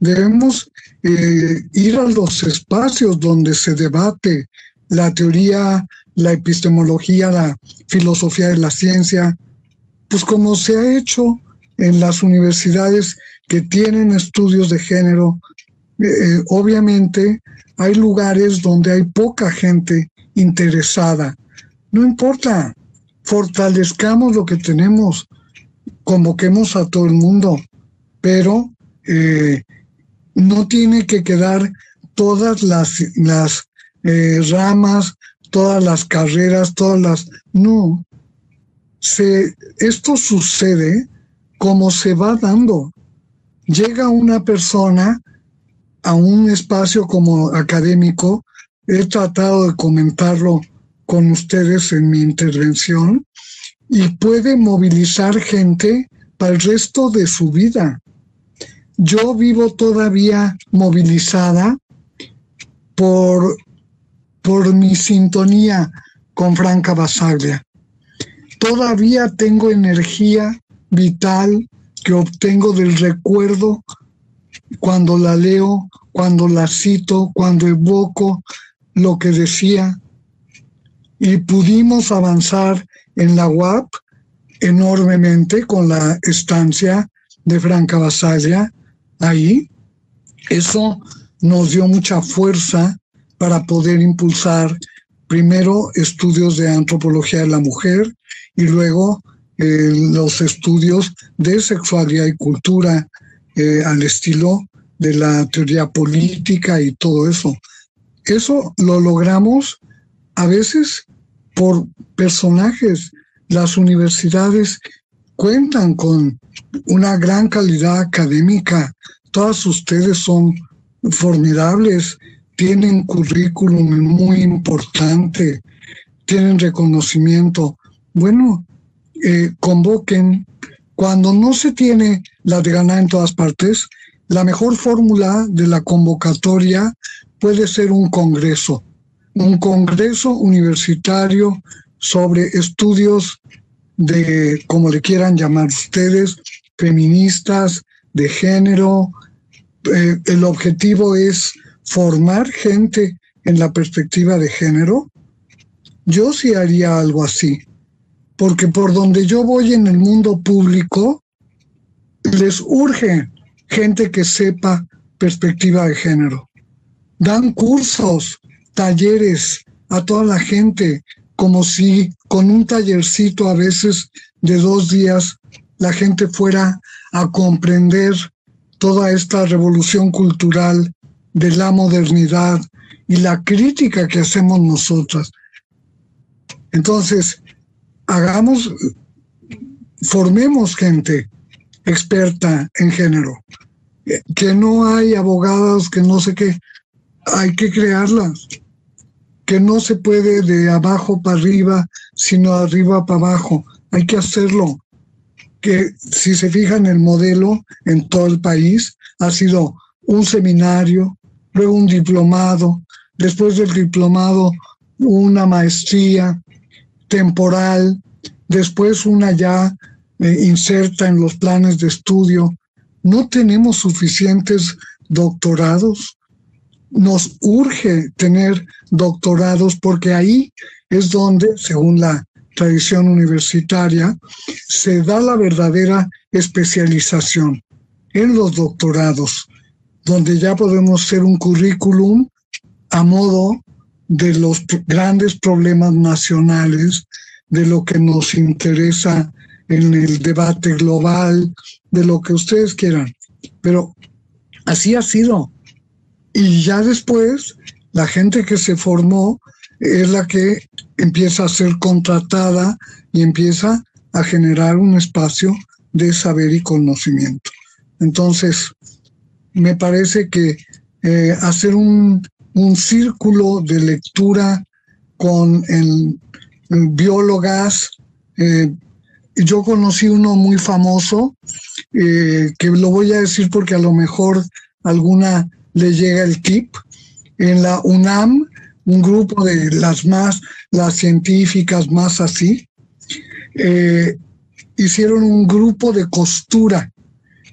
debemos eh, ir a los espacios donde se debate la teoría, la epistemología, la filosofía de la ciencia, pues como se ha hecho en las universidades que tienen estudios de género, eh, eh, obviamente hay lugares donde hay poca gente interesada. No importa, fortalezcamos lo que tenemos, convoquemos a todo el mundo, pero eh, no tiene que quedar todas las, las ramas, todas las carreras, todas las... No, se, esto sucede como se va dando. Llega una persona a un espacio como académico, he tratado de comentarlo con ustedes en mi intervención, y puede movilizar gente para el resto de su vida. Yo vivo todavía movilizada por, por mi sintonía con Franca Basaglia todavía tengo energía vital que obtengo del recuerdo cuando la leo, cuando la cito, cuando evoco lo que decía. Y pudimos avanzar en la UAP enormemente con la estancia de Franca Basalla ahí. Eso nos dio mucha fuerza para poder impulsar primero estudios de antropología de la mujer y luego eh, los estudios de sexualidad y cultura eh, al estilo de la teoría política y todo eso. Eso lo logramos a veces por personajes. Las universidades cuentan con una gran calidad académica. Todas ustedes son formidables, tienen currículum muy importante, tienen reconocimiento. Bueno, eh, convoquen. Cuando no se tiene la de ganar en todas partes, la mejor fórmula de la convocatoria puede ser un congreso, un congreso universitario sobre estudios de, como le quieran llamar ustedes, feministas, de género. Eh, el objetivo es formar gente en la perspectiva de género. Yo sí haría algo así, porque por donde yo voy en el mundo público, les urge gente que sepa perspectiva de género. Dan cursos, talleres a toda la gente, como si con un tallercito a veces de dos días la gente fuera a comprender toda esta revolución cultural de la modernidad y la crítica que hacemos nosotras. Entonces, hagamos, formemos gente experta en género, que no hay abogados, que no sé qué, hay que crearlas que no se puede de abajo para arriba, sino arriba para abajo. Hay que hacerlo. Que si se fijan el modelo en todo el país, ha sido un seminario, luego un diplomado, después del diplomado una maestría temporal, después una ya eh, inserta en los planes de estudio. No tenemos suficientes doctorados nos urge tener doctorados porque ahí es donde, según la tradición universitaria, se da la verdadera especialización en los doctorados, donde ya podemos ser un currículum a modo de los grandes problemas nacionales, de lo que nos interesa en el debate global, de lo que ustedes quieran. Pero así ha sido. Y ya después, la gente que se formó es la que empieza a ser contratada y empieza a generar un espacio de saber y conocimiento. Entonces, me parece que eh, hacer un, círculo de lectura con biólogas, eh, yo conocí uno muy famoso, eh, que lo voy a decir porque a lo mejor alguna le llega el tip. En la UNAM, un grupo de las más, las científicas más así, hicieron un grupo de costura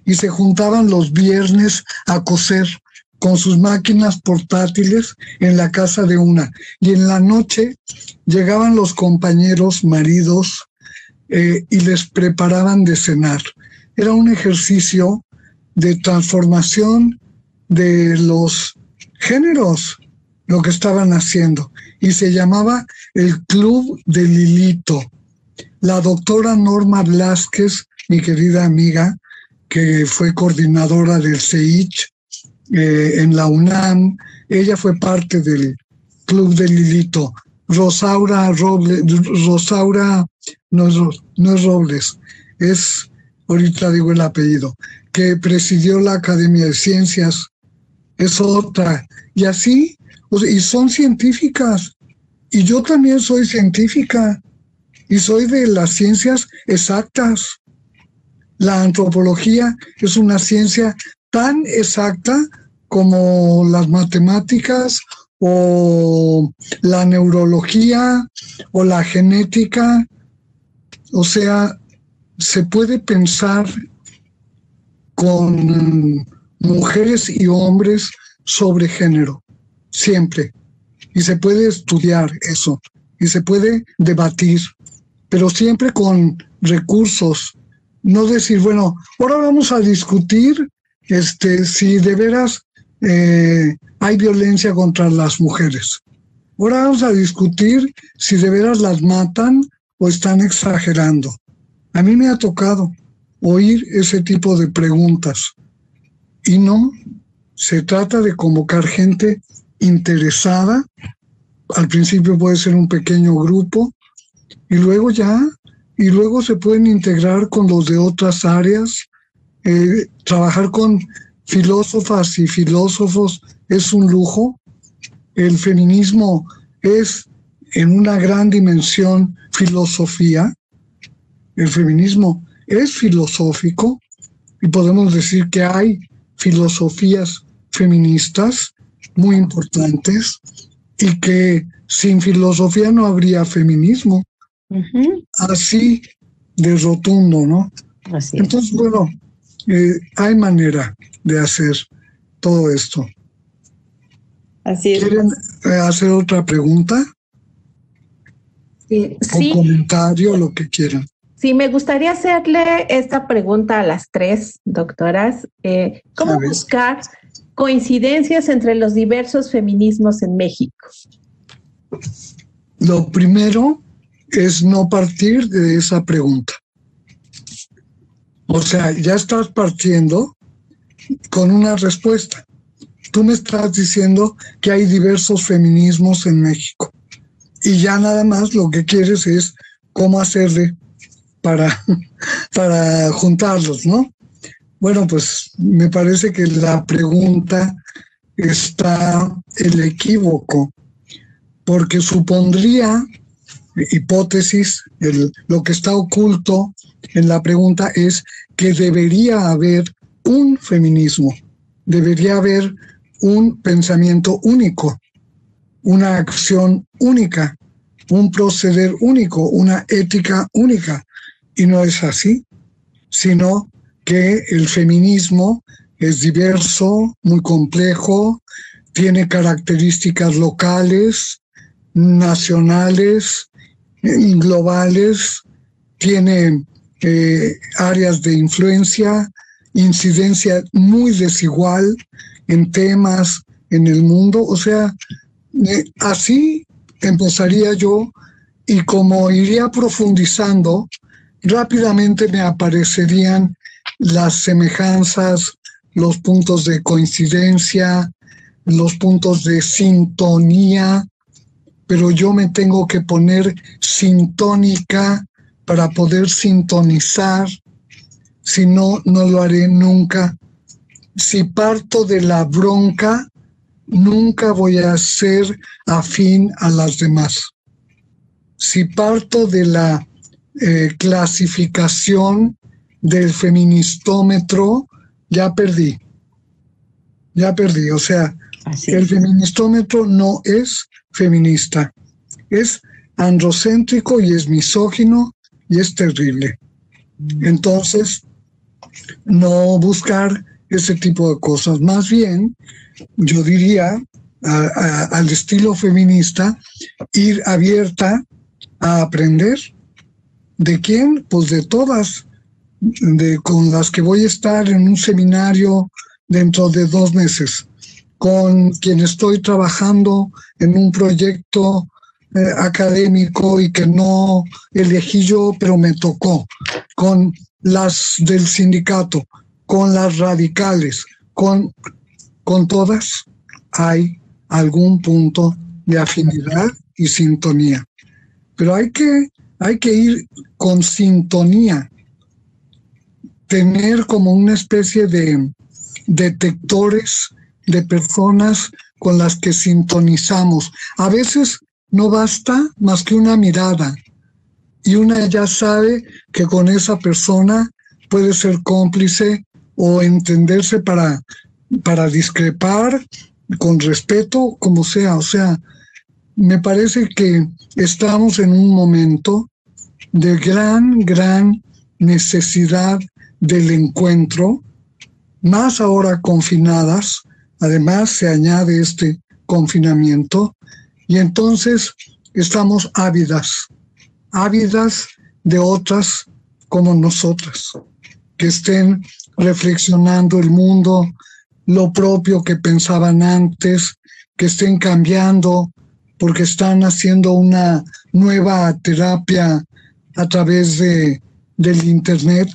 y se juntaban los viernes a coser con sus máquinas portátiles en la casa de una. Y en la noche llegaban los compañeros maridos eh, y les preparaban de cenar. Era un ejercicio de transformación de los géneros lo que estaban haciendo y se llamaba el Club de Lilito. La doctora Norma Blasquez, mi querida amiga, que fue coordinadora del CEICH eh, en la UNAM, ella fue parte del Club de Lilito. Rosaura Robles, Rosaura no es, no es Robles, es, ahorita digo el apellido, que presidió la Academia de Ciencias es otra. Y así, y son científicas. Y yo también soy científica y soy de las ciencias exactas. La antropología es una ciencia tan exacta como las matemáticas o la neurología o la genética. O sea, se puede pensar con mujeres y hombres sobre género, siempre. Y se puede estudiar eso, y se puede debatir, pero siempre con recursos. No decir, bueno, ahora vamos a discutir este, si de veras eh, hay violencia contra las mujeres. Ahora vamos a discutir si de veras las matan o están exagerando. A mí me ha tocado oír ese tipo de preguntas. Y no, Se trata de convocar gente interesada. Al principio puede ser un pequeño grupo y luego ya, y luego se pueden integrar con los de otras áreas. Eh, trabajar con filósofas y filósofos es un lujo. El feminismo es en una gran dimensión filosofía. El feminismo es filosófico y podemos decir que hay filosofías feministas muy importantes y que sin filosofía no habría feminismo. Así de rotundo, ¿no? Entonces, bueno, eh, hay manera de hacer todo esto. Así es. ¿Quieren eh, hacer otra pregunta? Sí. O comentario, lo que quieran. Sí, me gustaría hacerle esta pregunta a las tres doctoras. Eh, ¿Cómo buscar coincidencias entre los diversos feminismos en México? Lo primero es no partir de esa pregunta. O sea, ya estás partiendo con una respuesta. Tú me estás diciendo que hay diversos feminismos en México y ya nada más lo que quieres es cómo hacerle para, *laughs* para juntarlos, ¿no? Bueno, pues me parece que la pregunta está el equívoco, porque supondría, hipótesis, el, lo que está oculto en la pregunta es que debería haber un feminismo, debería haber un pensamiento único, una acción única, un proceder único, una ética única. Y no es así, sino que el feminismo es diverso, muy complejo, tiene características locales, nacionales, globales, tiene eh, áreas de influencia, incidencia muy desigual en temas en el mundo. O sea, eh, así empezaría yo y como iría profundizando, rápidamente me aparecerían las semejanzas, los puntos de coincidencia, los puntos de sintonía, pero yo me tengo que poner sintónica para poder sintonizar, si no, no lo haré nunca. Si parto de la bronca, nunca voy a ser afín a las demás. Si parto de la eh, clasificación del feministómetro, ya perdí. Ya perdí. O sea, el feministómetro no es feminista. Es androcéntrico y es misógino y es terrible. Mm. Entonces, no buscar ese tipo de cosas. Más bien, yo diría, al estilo feminista, ir abierta a aprender. ¿De quién? Pues de todas, de, con las que voy a estar en un seminario dentro de dos meses, con quien estoy trabajando en un proyecto eh, académico y que no elegí yo, pero me tocó, con las del sindicato, con las radicales, con, con todas hay algún punto de afinidad y sintonía. Pero hay que, hay que ir con sintonía, tener como una especie de detectores de personas con las que sintonizamos. A veces no basta más que una mirada y una ya sabe que con esa persona puede ser cómplice o entenderse para, para discrepar con respeto, como sea. O sea, me parece que estamos en un momento de gran, gran necesidad del encuentro, más ahora confinadas, además se añade este confinamiento, y entonces estamos ávidas, ávidas de otras como nosotras, que estén reflexionando el mundo, lo propio que pensaban antes, que estén cambiando porque están haciendo una nueva terapia a través de, del Internet,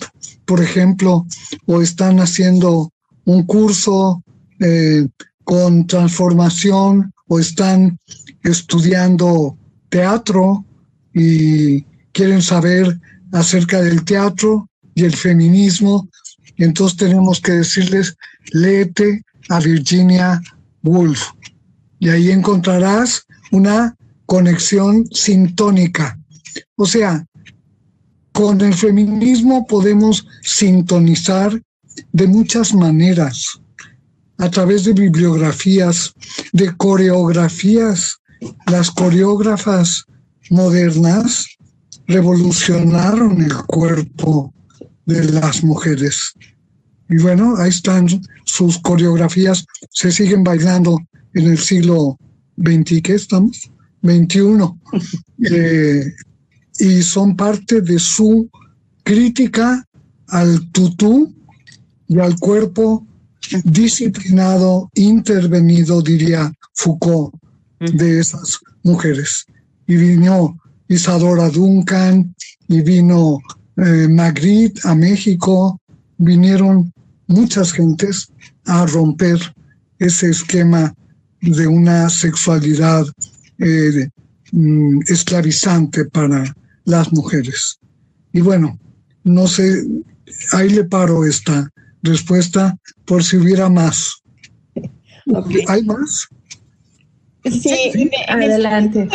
por ejemplo, o están haciendo un curso eh, con transformación o están estudiando teatro y quieren saber acerca del teatro y el feminismo. Y entonces tenemos que decirles, léete a Virginia Woolf. Y ahí encontrarás una conexión sintónica. O sea, con el feminismo podemos sintonizar de muchas maneras, a través de bibliografías, de coreografías. Las coreógrafas modernas revolucionaron el cuerpo de las mujeres. Y bueno, ahí están sus coreografías, se siguen bailando en el siglo XX, ¿qué estamos? 21. *laughs* Eh, y son parte de su crítica al tutú y al cuerpo disciplinado, intervenido, diría Foucault, de esas mujeres. Y vino Isadora Duncan, y vino eh, Magritte a México, vinieron muchas gentes a romper ese esquema de una sexualidad eh, mm, esclavizante para las mujeres. Y bueno, no sé, ahí le paro esta respuesta por si hubiera más. *laughs* ¿Hay más? Sí, adelante.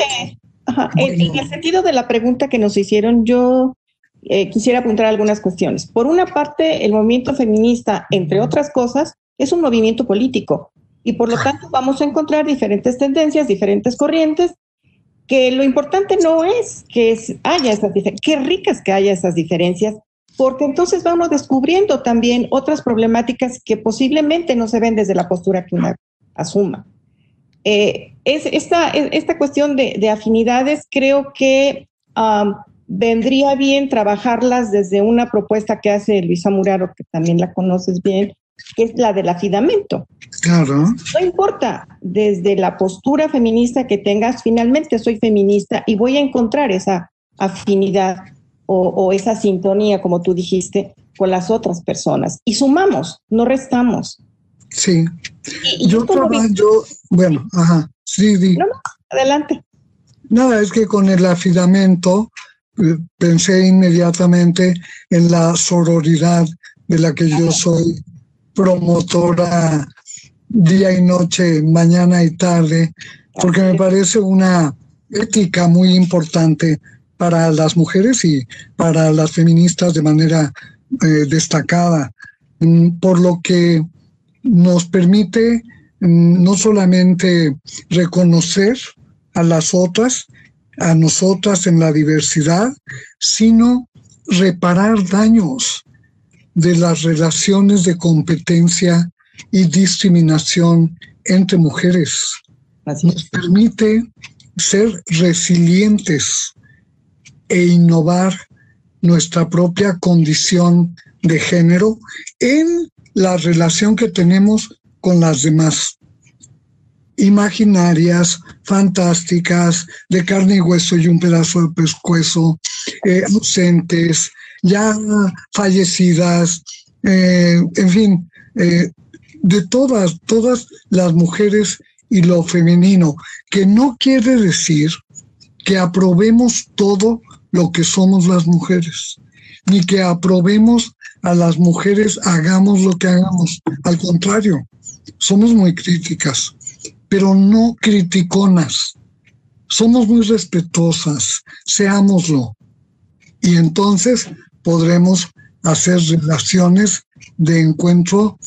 en, el sentido de la pregunta que nos hicieron, yo eh, quisiera apuntar algunas cuestiones. Por una parte, el movimiento feminista, entre otras cosas, es un movimiento político y por lo tanto vamos a encontrar diferentes tendencias, diferentes corrientes, que lo importante no es que haya esas diferencias, qué ricas que haya esas diferencias, porque entonces vamos descubriendo también otras problemáticas que posiblemente no se ven desde la postura que una asuma. Eh, es esta, esta cuestión de, afinidades creo que vendría bien trabajarlas desde una propuesta que hace Luisa Muraro, que también la conoces bien, que es la del afidamento. Claro. No importa desde la postura feminista que tengas, finalmente soy feminista y voy a encontrar esa afinidad o, esa sintonía, como tú dijiste, con las otras personas. Y sumamos, no restamos. Sí. yo yo, bueno, ajá, sí, sí. No, no, adelante. Nada, es que con el afidamento eh, pensé inmediatamente en la sororidad de la que yo soy promotora día y noche, mañana y tarde, porque me parece una ética muy importante para las mujeres y para las feministas de manera eh, destacada, mm, por lo que nos permite mm, no solamente reconocer a las otras, a nosotras en la diversidad, sino reparar daños de las relaciones de competencia y discriminación entre mujeres. Nos permite ser resilientes e innovar nuestra propia condición de género en la relación que tenemos con las demás. Imaginarias, fantásticas, de carne y hueso y un pedazo de pescuezo, eh, ausentes, ya fallecidas, eh, en fin, eh, de todas, todas las mujeres y lo femenino, que no quiere decir que aprobemos todo lo que somos las mujeres, ni que aprobemos a las mujeres hagamos lo que hagamos. Al contrario, somos muy críticas, pero no criticonas. Somos muy respetuosas, seámoslo. Y entonces podremos hacer relaciones de encuentro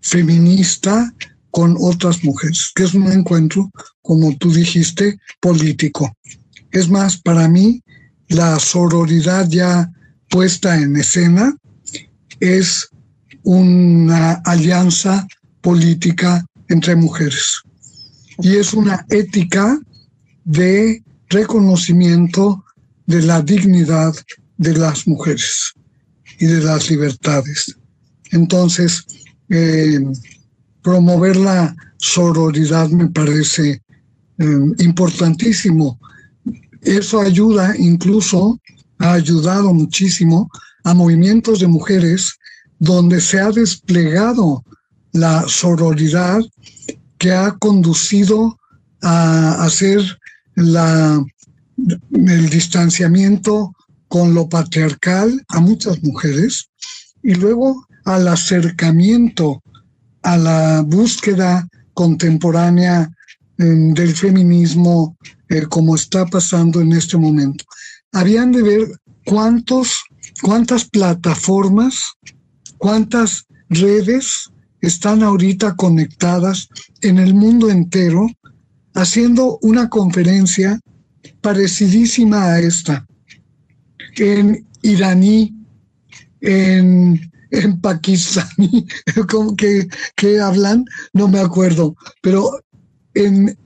feminista con otras mujeres, que es un encuentro, como tú dijiste, político. Es más, para mí, la sororidad ya puesta en escena es una alianza política entre mujeres. Y es una ética de reconocimiento de la dignidad de las mujeres y de las libertades. Entonces, eh, promover la sororidad me parece eh, importantísimo. Eso ayuda incluso, ha ayudado muchísimo a movimientos de mujeres donde se ha desplegado la sororidad que ha conducido a hacer la, el distanciamiento con lo patriarcal a muchas mujeres y luego al acercamiento a la búsqueda contemporánea em, del feminismo eh, como está pasando en este momento. Habían de ver cuántos, cuántas plataformas, cuántas redes están ahorita conectadas en el mundo entero haciendo una conferencia parecidísima a esta, en iraní, en, en pakistaní, *laughs* que, que hablan, no me acuerdo, pero en,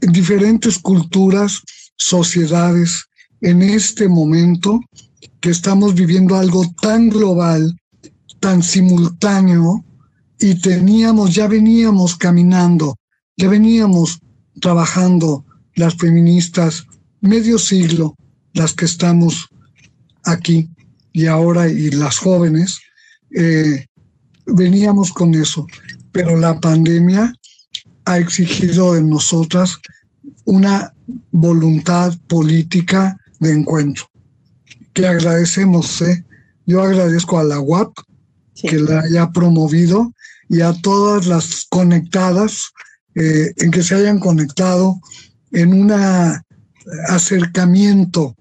diferentes culturas, sociedades, en este momento que estamos viviendo algo tan global, tan simultáneo, y teníamos, ya veníamos caminando, ya veníamos trabajando las feministas medio siglo, las que estamos aquí y ahora y las jóvenes, eh, veníamos con eso. Pero la pandemia ha exigido de nosotras una voluntad política de encuentro, que agradecemos. ¿eh? Yo agradezco a la UAP que la haya promovido y a todas las conectadas eh, en que se hayan conectado en un acercamiento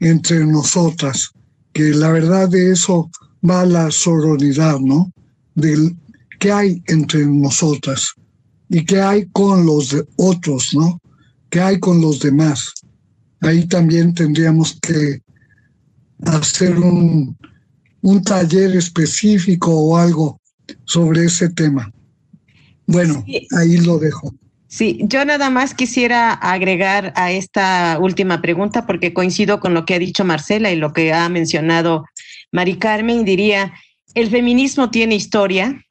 entre nosotras, que la verdad de eso va la sororidad, ¿no? Del qué hay entre nosotras y qué hay con los otros, ¿no? ¿Qué hay con los demás? Ahí también tendríamos que hacer un, un taller específico o algo sobre ese tema. Bueno, ahí lo dejo. Sí, yo nada más quisiera agregar a esta última pregunta porque coincido con lo que ha dicho Marcela y lo que ha mencionado Mari Carmen. Diría, el feminismo tiene historia,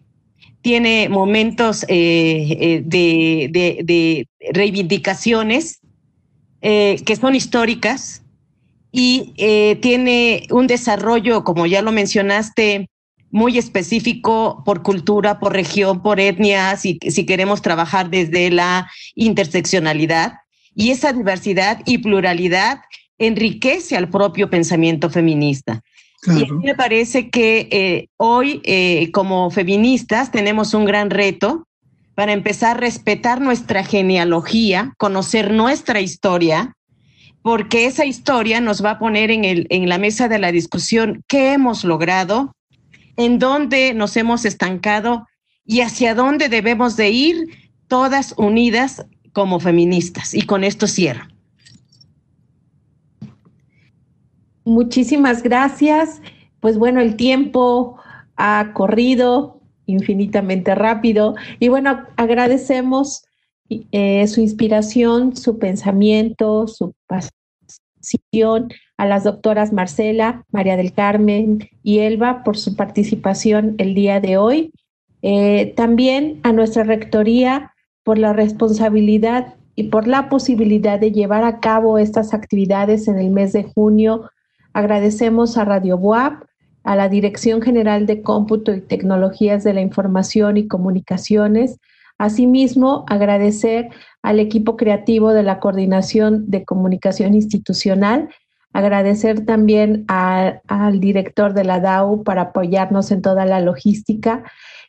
tiene momentos eh, eh, de, reivindicaciones eh, que son históricas y tiene un desarrollo, como ya lo mencionaste, muy específico por cultura, por región, por etnia, si, si queremos trabajar desde la interseccionalidad. Y esa diversidad y pluralidad enriquece al propio pensamiento feminista. Y a mí me parece que eh, hoy, eh, como feministas, tenemos un gran reto para empezar a respetar nuestra genealogía, conocer nuestra historia, porque esa historia nos va a poner en, el, en la mesa de la discusión qué hemos logrado, en dónde nos hemos estancado y hacia dónde debemos de ir todas unidas como feministas. Y con esto cierro. Muchísimas gracias. Pues bueno, el tiempo ha corrido infinitamente rápido y bueno, agradecemos eh, su inspiración, su pensamiento, su pasión a las doctoras Marcela, María del Carmen y Elba por su participación el día de hoy. Eh, también a nuestra rectoría por la responsabilidad y por la posibilidad de llevar a cabo estas actividades en el mes de junio. Agradecemos a Radio BUAP, a la Dirección General de Cómputo y Tecnologías de la Información y Comunicaciones. Asimismo, agradecer al equipo creativo de la Coordinación de Comunicación Institucional Agradecer también al director de la DAO para apoyarnos en toda la logística.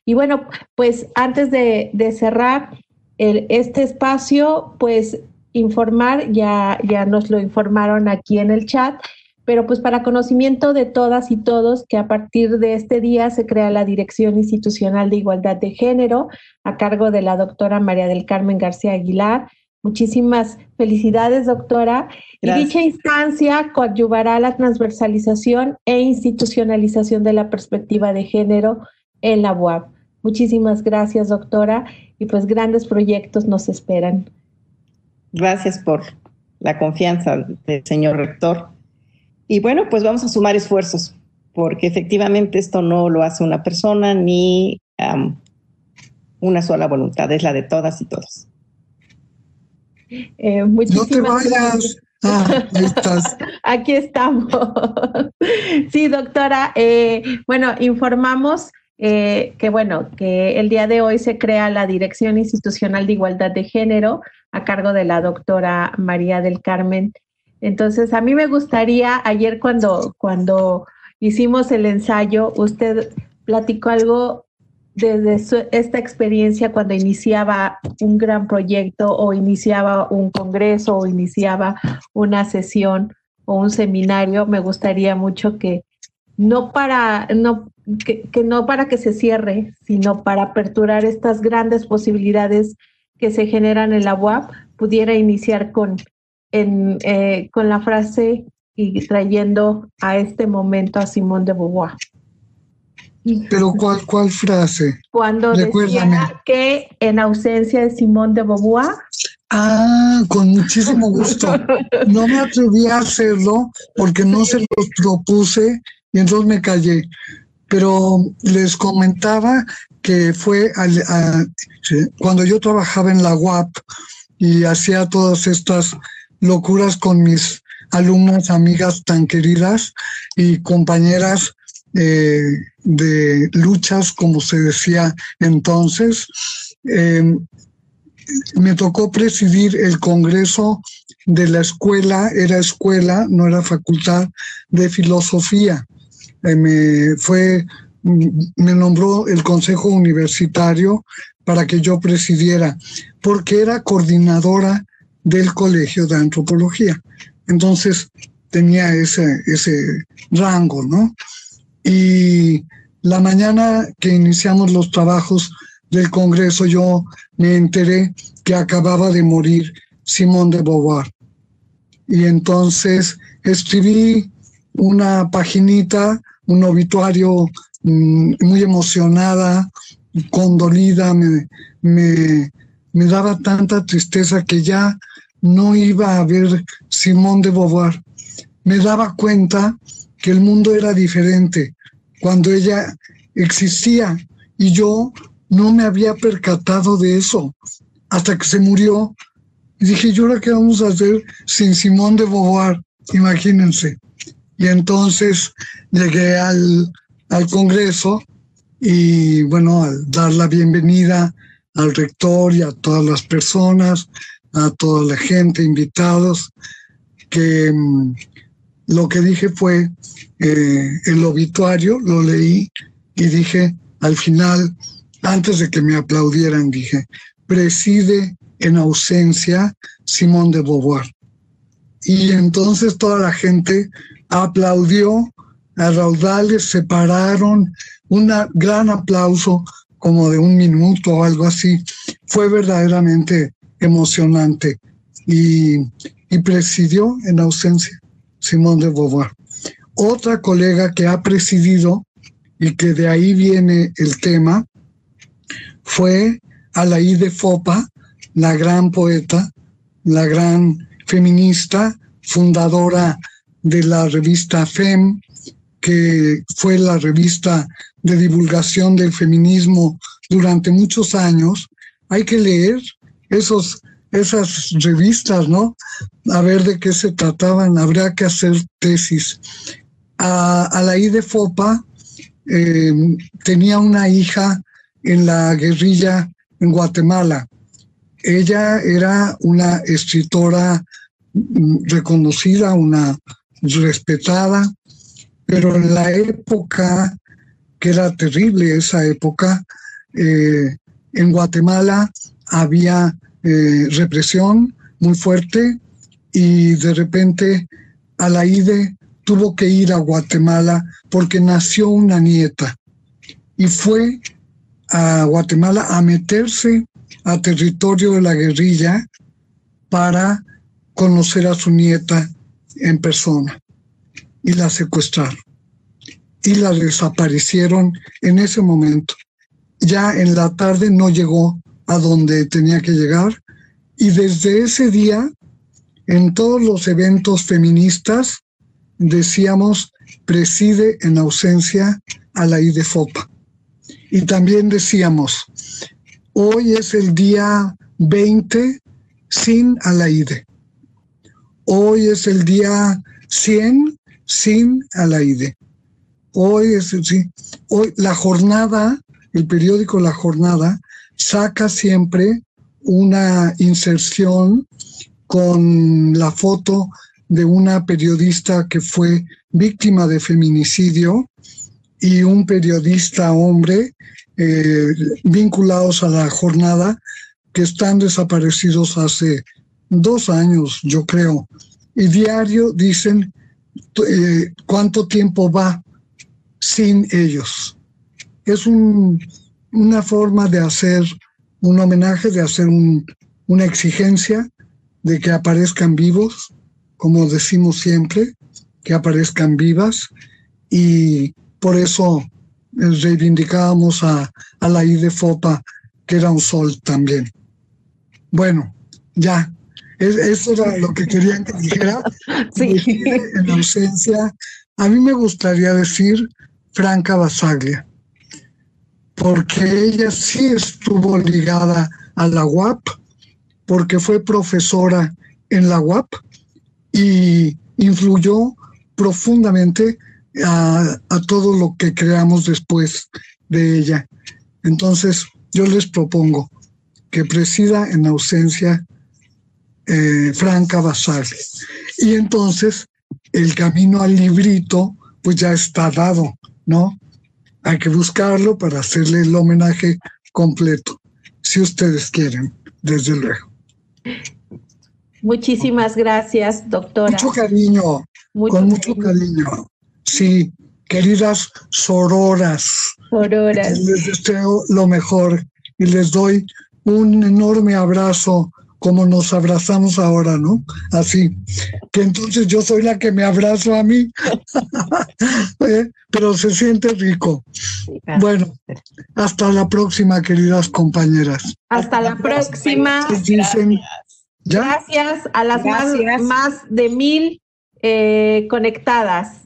Y bueno, pues antes de, cerrar este espacio, pues informar, ya, ya nos lo informaron aquí en el chat, pero pues para conocimiento de todas y todos que a partir de este día se crea la Dirección Institucional de Igualdad de Género a cargo de la doctora María del Carmen García Aguilar. Muchísimas felicidades, doctora. Y dicha instancia coadyuvará la transversalización e institucionalización de la perspectiva de género en la UAP. Muchísimas gracias, doctora, y pues grandes proyectos nos esperan. Gracias por la confianza del señor rector. Y bueno, pues vamos a sumar esfuerzos, porque efectivamente esto no lo hace una persona ni una sola voluntad, es la de todas y todos. Eh, no te vayas. Ah, estás. *laughs* Aquí estamos. *laughs* sí, doctora. Eh, bueno, informamos eh, que bueno, que el día de hoy se crea la Dirección Institucional de Igualdad de Género a cargo de la doctora María del Carmen. Entonces, a mí me gustaría, ayer cuando, cuando hicimos el ensayo, usted platicó algo desde esta experiencia cuando iniciaba un gran proyecto o iniciaba un congreso o iniciaba una sesión o un seminario, me gustaría mucho que no para, no, que, no para que se cierre, sino para aperturar estas grandes posibilidades que se generan en la UAP, pudiera iniciar con, en, eh, con la frase y trayendo a este momento a Simón de Beauvoir. Pero ¿cuál, cuál frase? Cuando decía que en ausencia de Simón de Beauvoir. Ah, con muchísimo gusto. No me atreví a hacerlo porque no se lo propuse y entonces me callé. Pero les comentaba que fue cuando yo trabajaba en la UAP y hacía todas estas locuras con mis alumnas, amigas tan queridas y compañeras eh, de luchas, como se decía entonces. Eh, me tocó presidir el Congreso de la escuela, era escuela, no era facultad de filosofía. Eh, me fue, me nombró el Consejo Universitario para que yo presidiera, porque era coordinadora del Colegio de Antropología. Entonces tenía ese, ese rango, ¿no? Y la mañana que iniciamos los trabajos del Congreso, yo me enteré que acababa de morir Simón de Beauvoir. Y entonces escribí una paginita, un obituario mm, muy emocionada, condolida, me, me, me daba tanta tristeza que ya no iba a ver Simón de Beauvoir. Me daba cuenta que el mundo era diferente cuando ella existía y yo no me había percatado de eso hasta que se murió. Dije, ¿y ahora qué vamos a hacer sin Simón de Beauvoir? Imagínense. Y entonces llegué al, al Congreso y bueno, al dar la bienvenida al rector y a todas las personas, a toda la gente, invitados, que mm, lo que dije fue eh, el obituario, lo leí y dije al final, antes de que me aplaudieran, dije, preside en ausencia Simón de Beauvoir. Y entonces toda la gente aplaudió a raudales, se pararon, un gran aplauso como de un minuto o algo así. Fue verdaderamente emocionante y, presidió en ausencia Simón de Beauvoir. Otra colega que ha presidido y que de ahí viene el tema fue Alaí de Fopa, la gran poeta, la gran feminista, fundadora de la revista FEM, que fue la revista de divulgación del feminismo durante muchos años. Hay que leer esos, esas revistas, ¿no? A ver de qué se trataban, habría que hacer tesis. A, la de Fopa eh, tenía una hija en la guerrilla en Guatemala. Ella era una escritora mm, reconocida, una respetada, pero en la época, que era terrible esa época, eh, en Guatemala había eh, represión muy fuerte y de repente Alaide tuvo que ir a Guatemala porque nació una nieta y fue a Guatemala a meterse a territorio de la guerrilla para conocer a su nieta en persona y la secuestraron y la desaparecieron en ese momento. Ya en la tarde no llegó a donde tenía que llegar y desde ese día en todos los eventos feministas decíamos preside en ausencia a la IDEFOPA. Y también decíamos, hoy es el día 20 sin Alaide. Hoy es el día 100 sin Alaide. Hoy es, sí, hoy la jornada, el periódico La Jornada saca siempre una inserción con la foto de una periodista que fue víctima de feminicidio y un periodista hombre eh, vinculados a la jornada que están desaparecidos hace dos años, yo creo. Y diario dicen eh, cuánto tiempo va sin ellos. Es una forma de hacer un homenaje, de hacer una exigencia de que aparezcan vivos, como decimos siempre, que aparezcan vivas y por eso reivindicábamos a, a la IDFOPA, que era un sol también. Bueno, ya, eso era lo que querían que dijera. *laughs* Sí. En ausencia, a mí me gustaría decir Franca Basaglia, porque ella sí estuvo ligada a la UAP, porque fue profesora en la UAP y influyó profundamente a, todo lo que creamos después de ella. Entonces, yo les propongo que presida en ausencia eh, Franca Basaglia. Y entonces el camino al librito pues ya está dado, ¿no? Hay que buscarlo para hacerle el homenaje completo, si ustedes quieren, desde luego. Muchísimas gracias, doctora. Mucho cariño, con mucho cariño. Sí, queridas sororas. Sororas. Les deseo lo mejor y les doy un enorme abrazo como nos abrazamos ahora, ¿no? Así. Que entonces yo soy la que me abrazo a mí, *laughs* ¿Eh? pero se siente rico. Bueno, hasta la próxima, queridas compañeras. Hasta la próxima. Gracias a las Más, de mil eh, conectadas.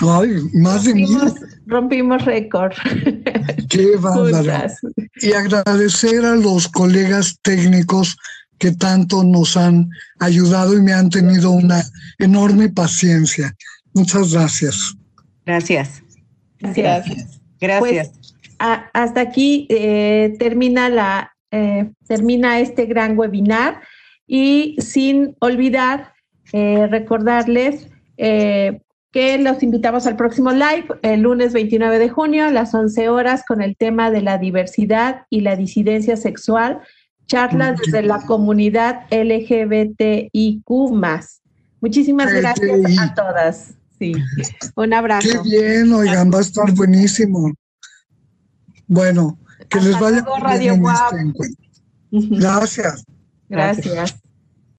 Ay, más de mil. Rompimos récord. Qué *laughs* bárbaro. Y agradecer a los colegas técnicos que tanto nos han ayudado y me han tenido una enorme paciencia. Muchas gracias. Gracias. Gracias. Gracias. Pues, hasta aquí eh, termina la eh, termina este gran webinar y sin olvidar eh, recordarles que los invitamos al próximo live el lunes 29 de junio a las 11 horas con el tema de la diversidad y la disidencia sexual, charlas desde la comunidad LGBTIQ. Muchísimas gracias a todas. Sí, un abrazo. Qué bien, oigan, va a estar buenísimo. Bueno, que les vaya Radio bien este Gracias. Gracias.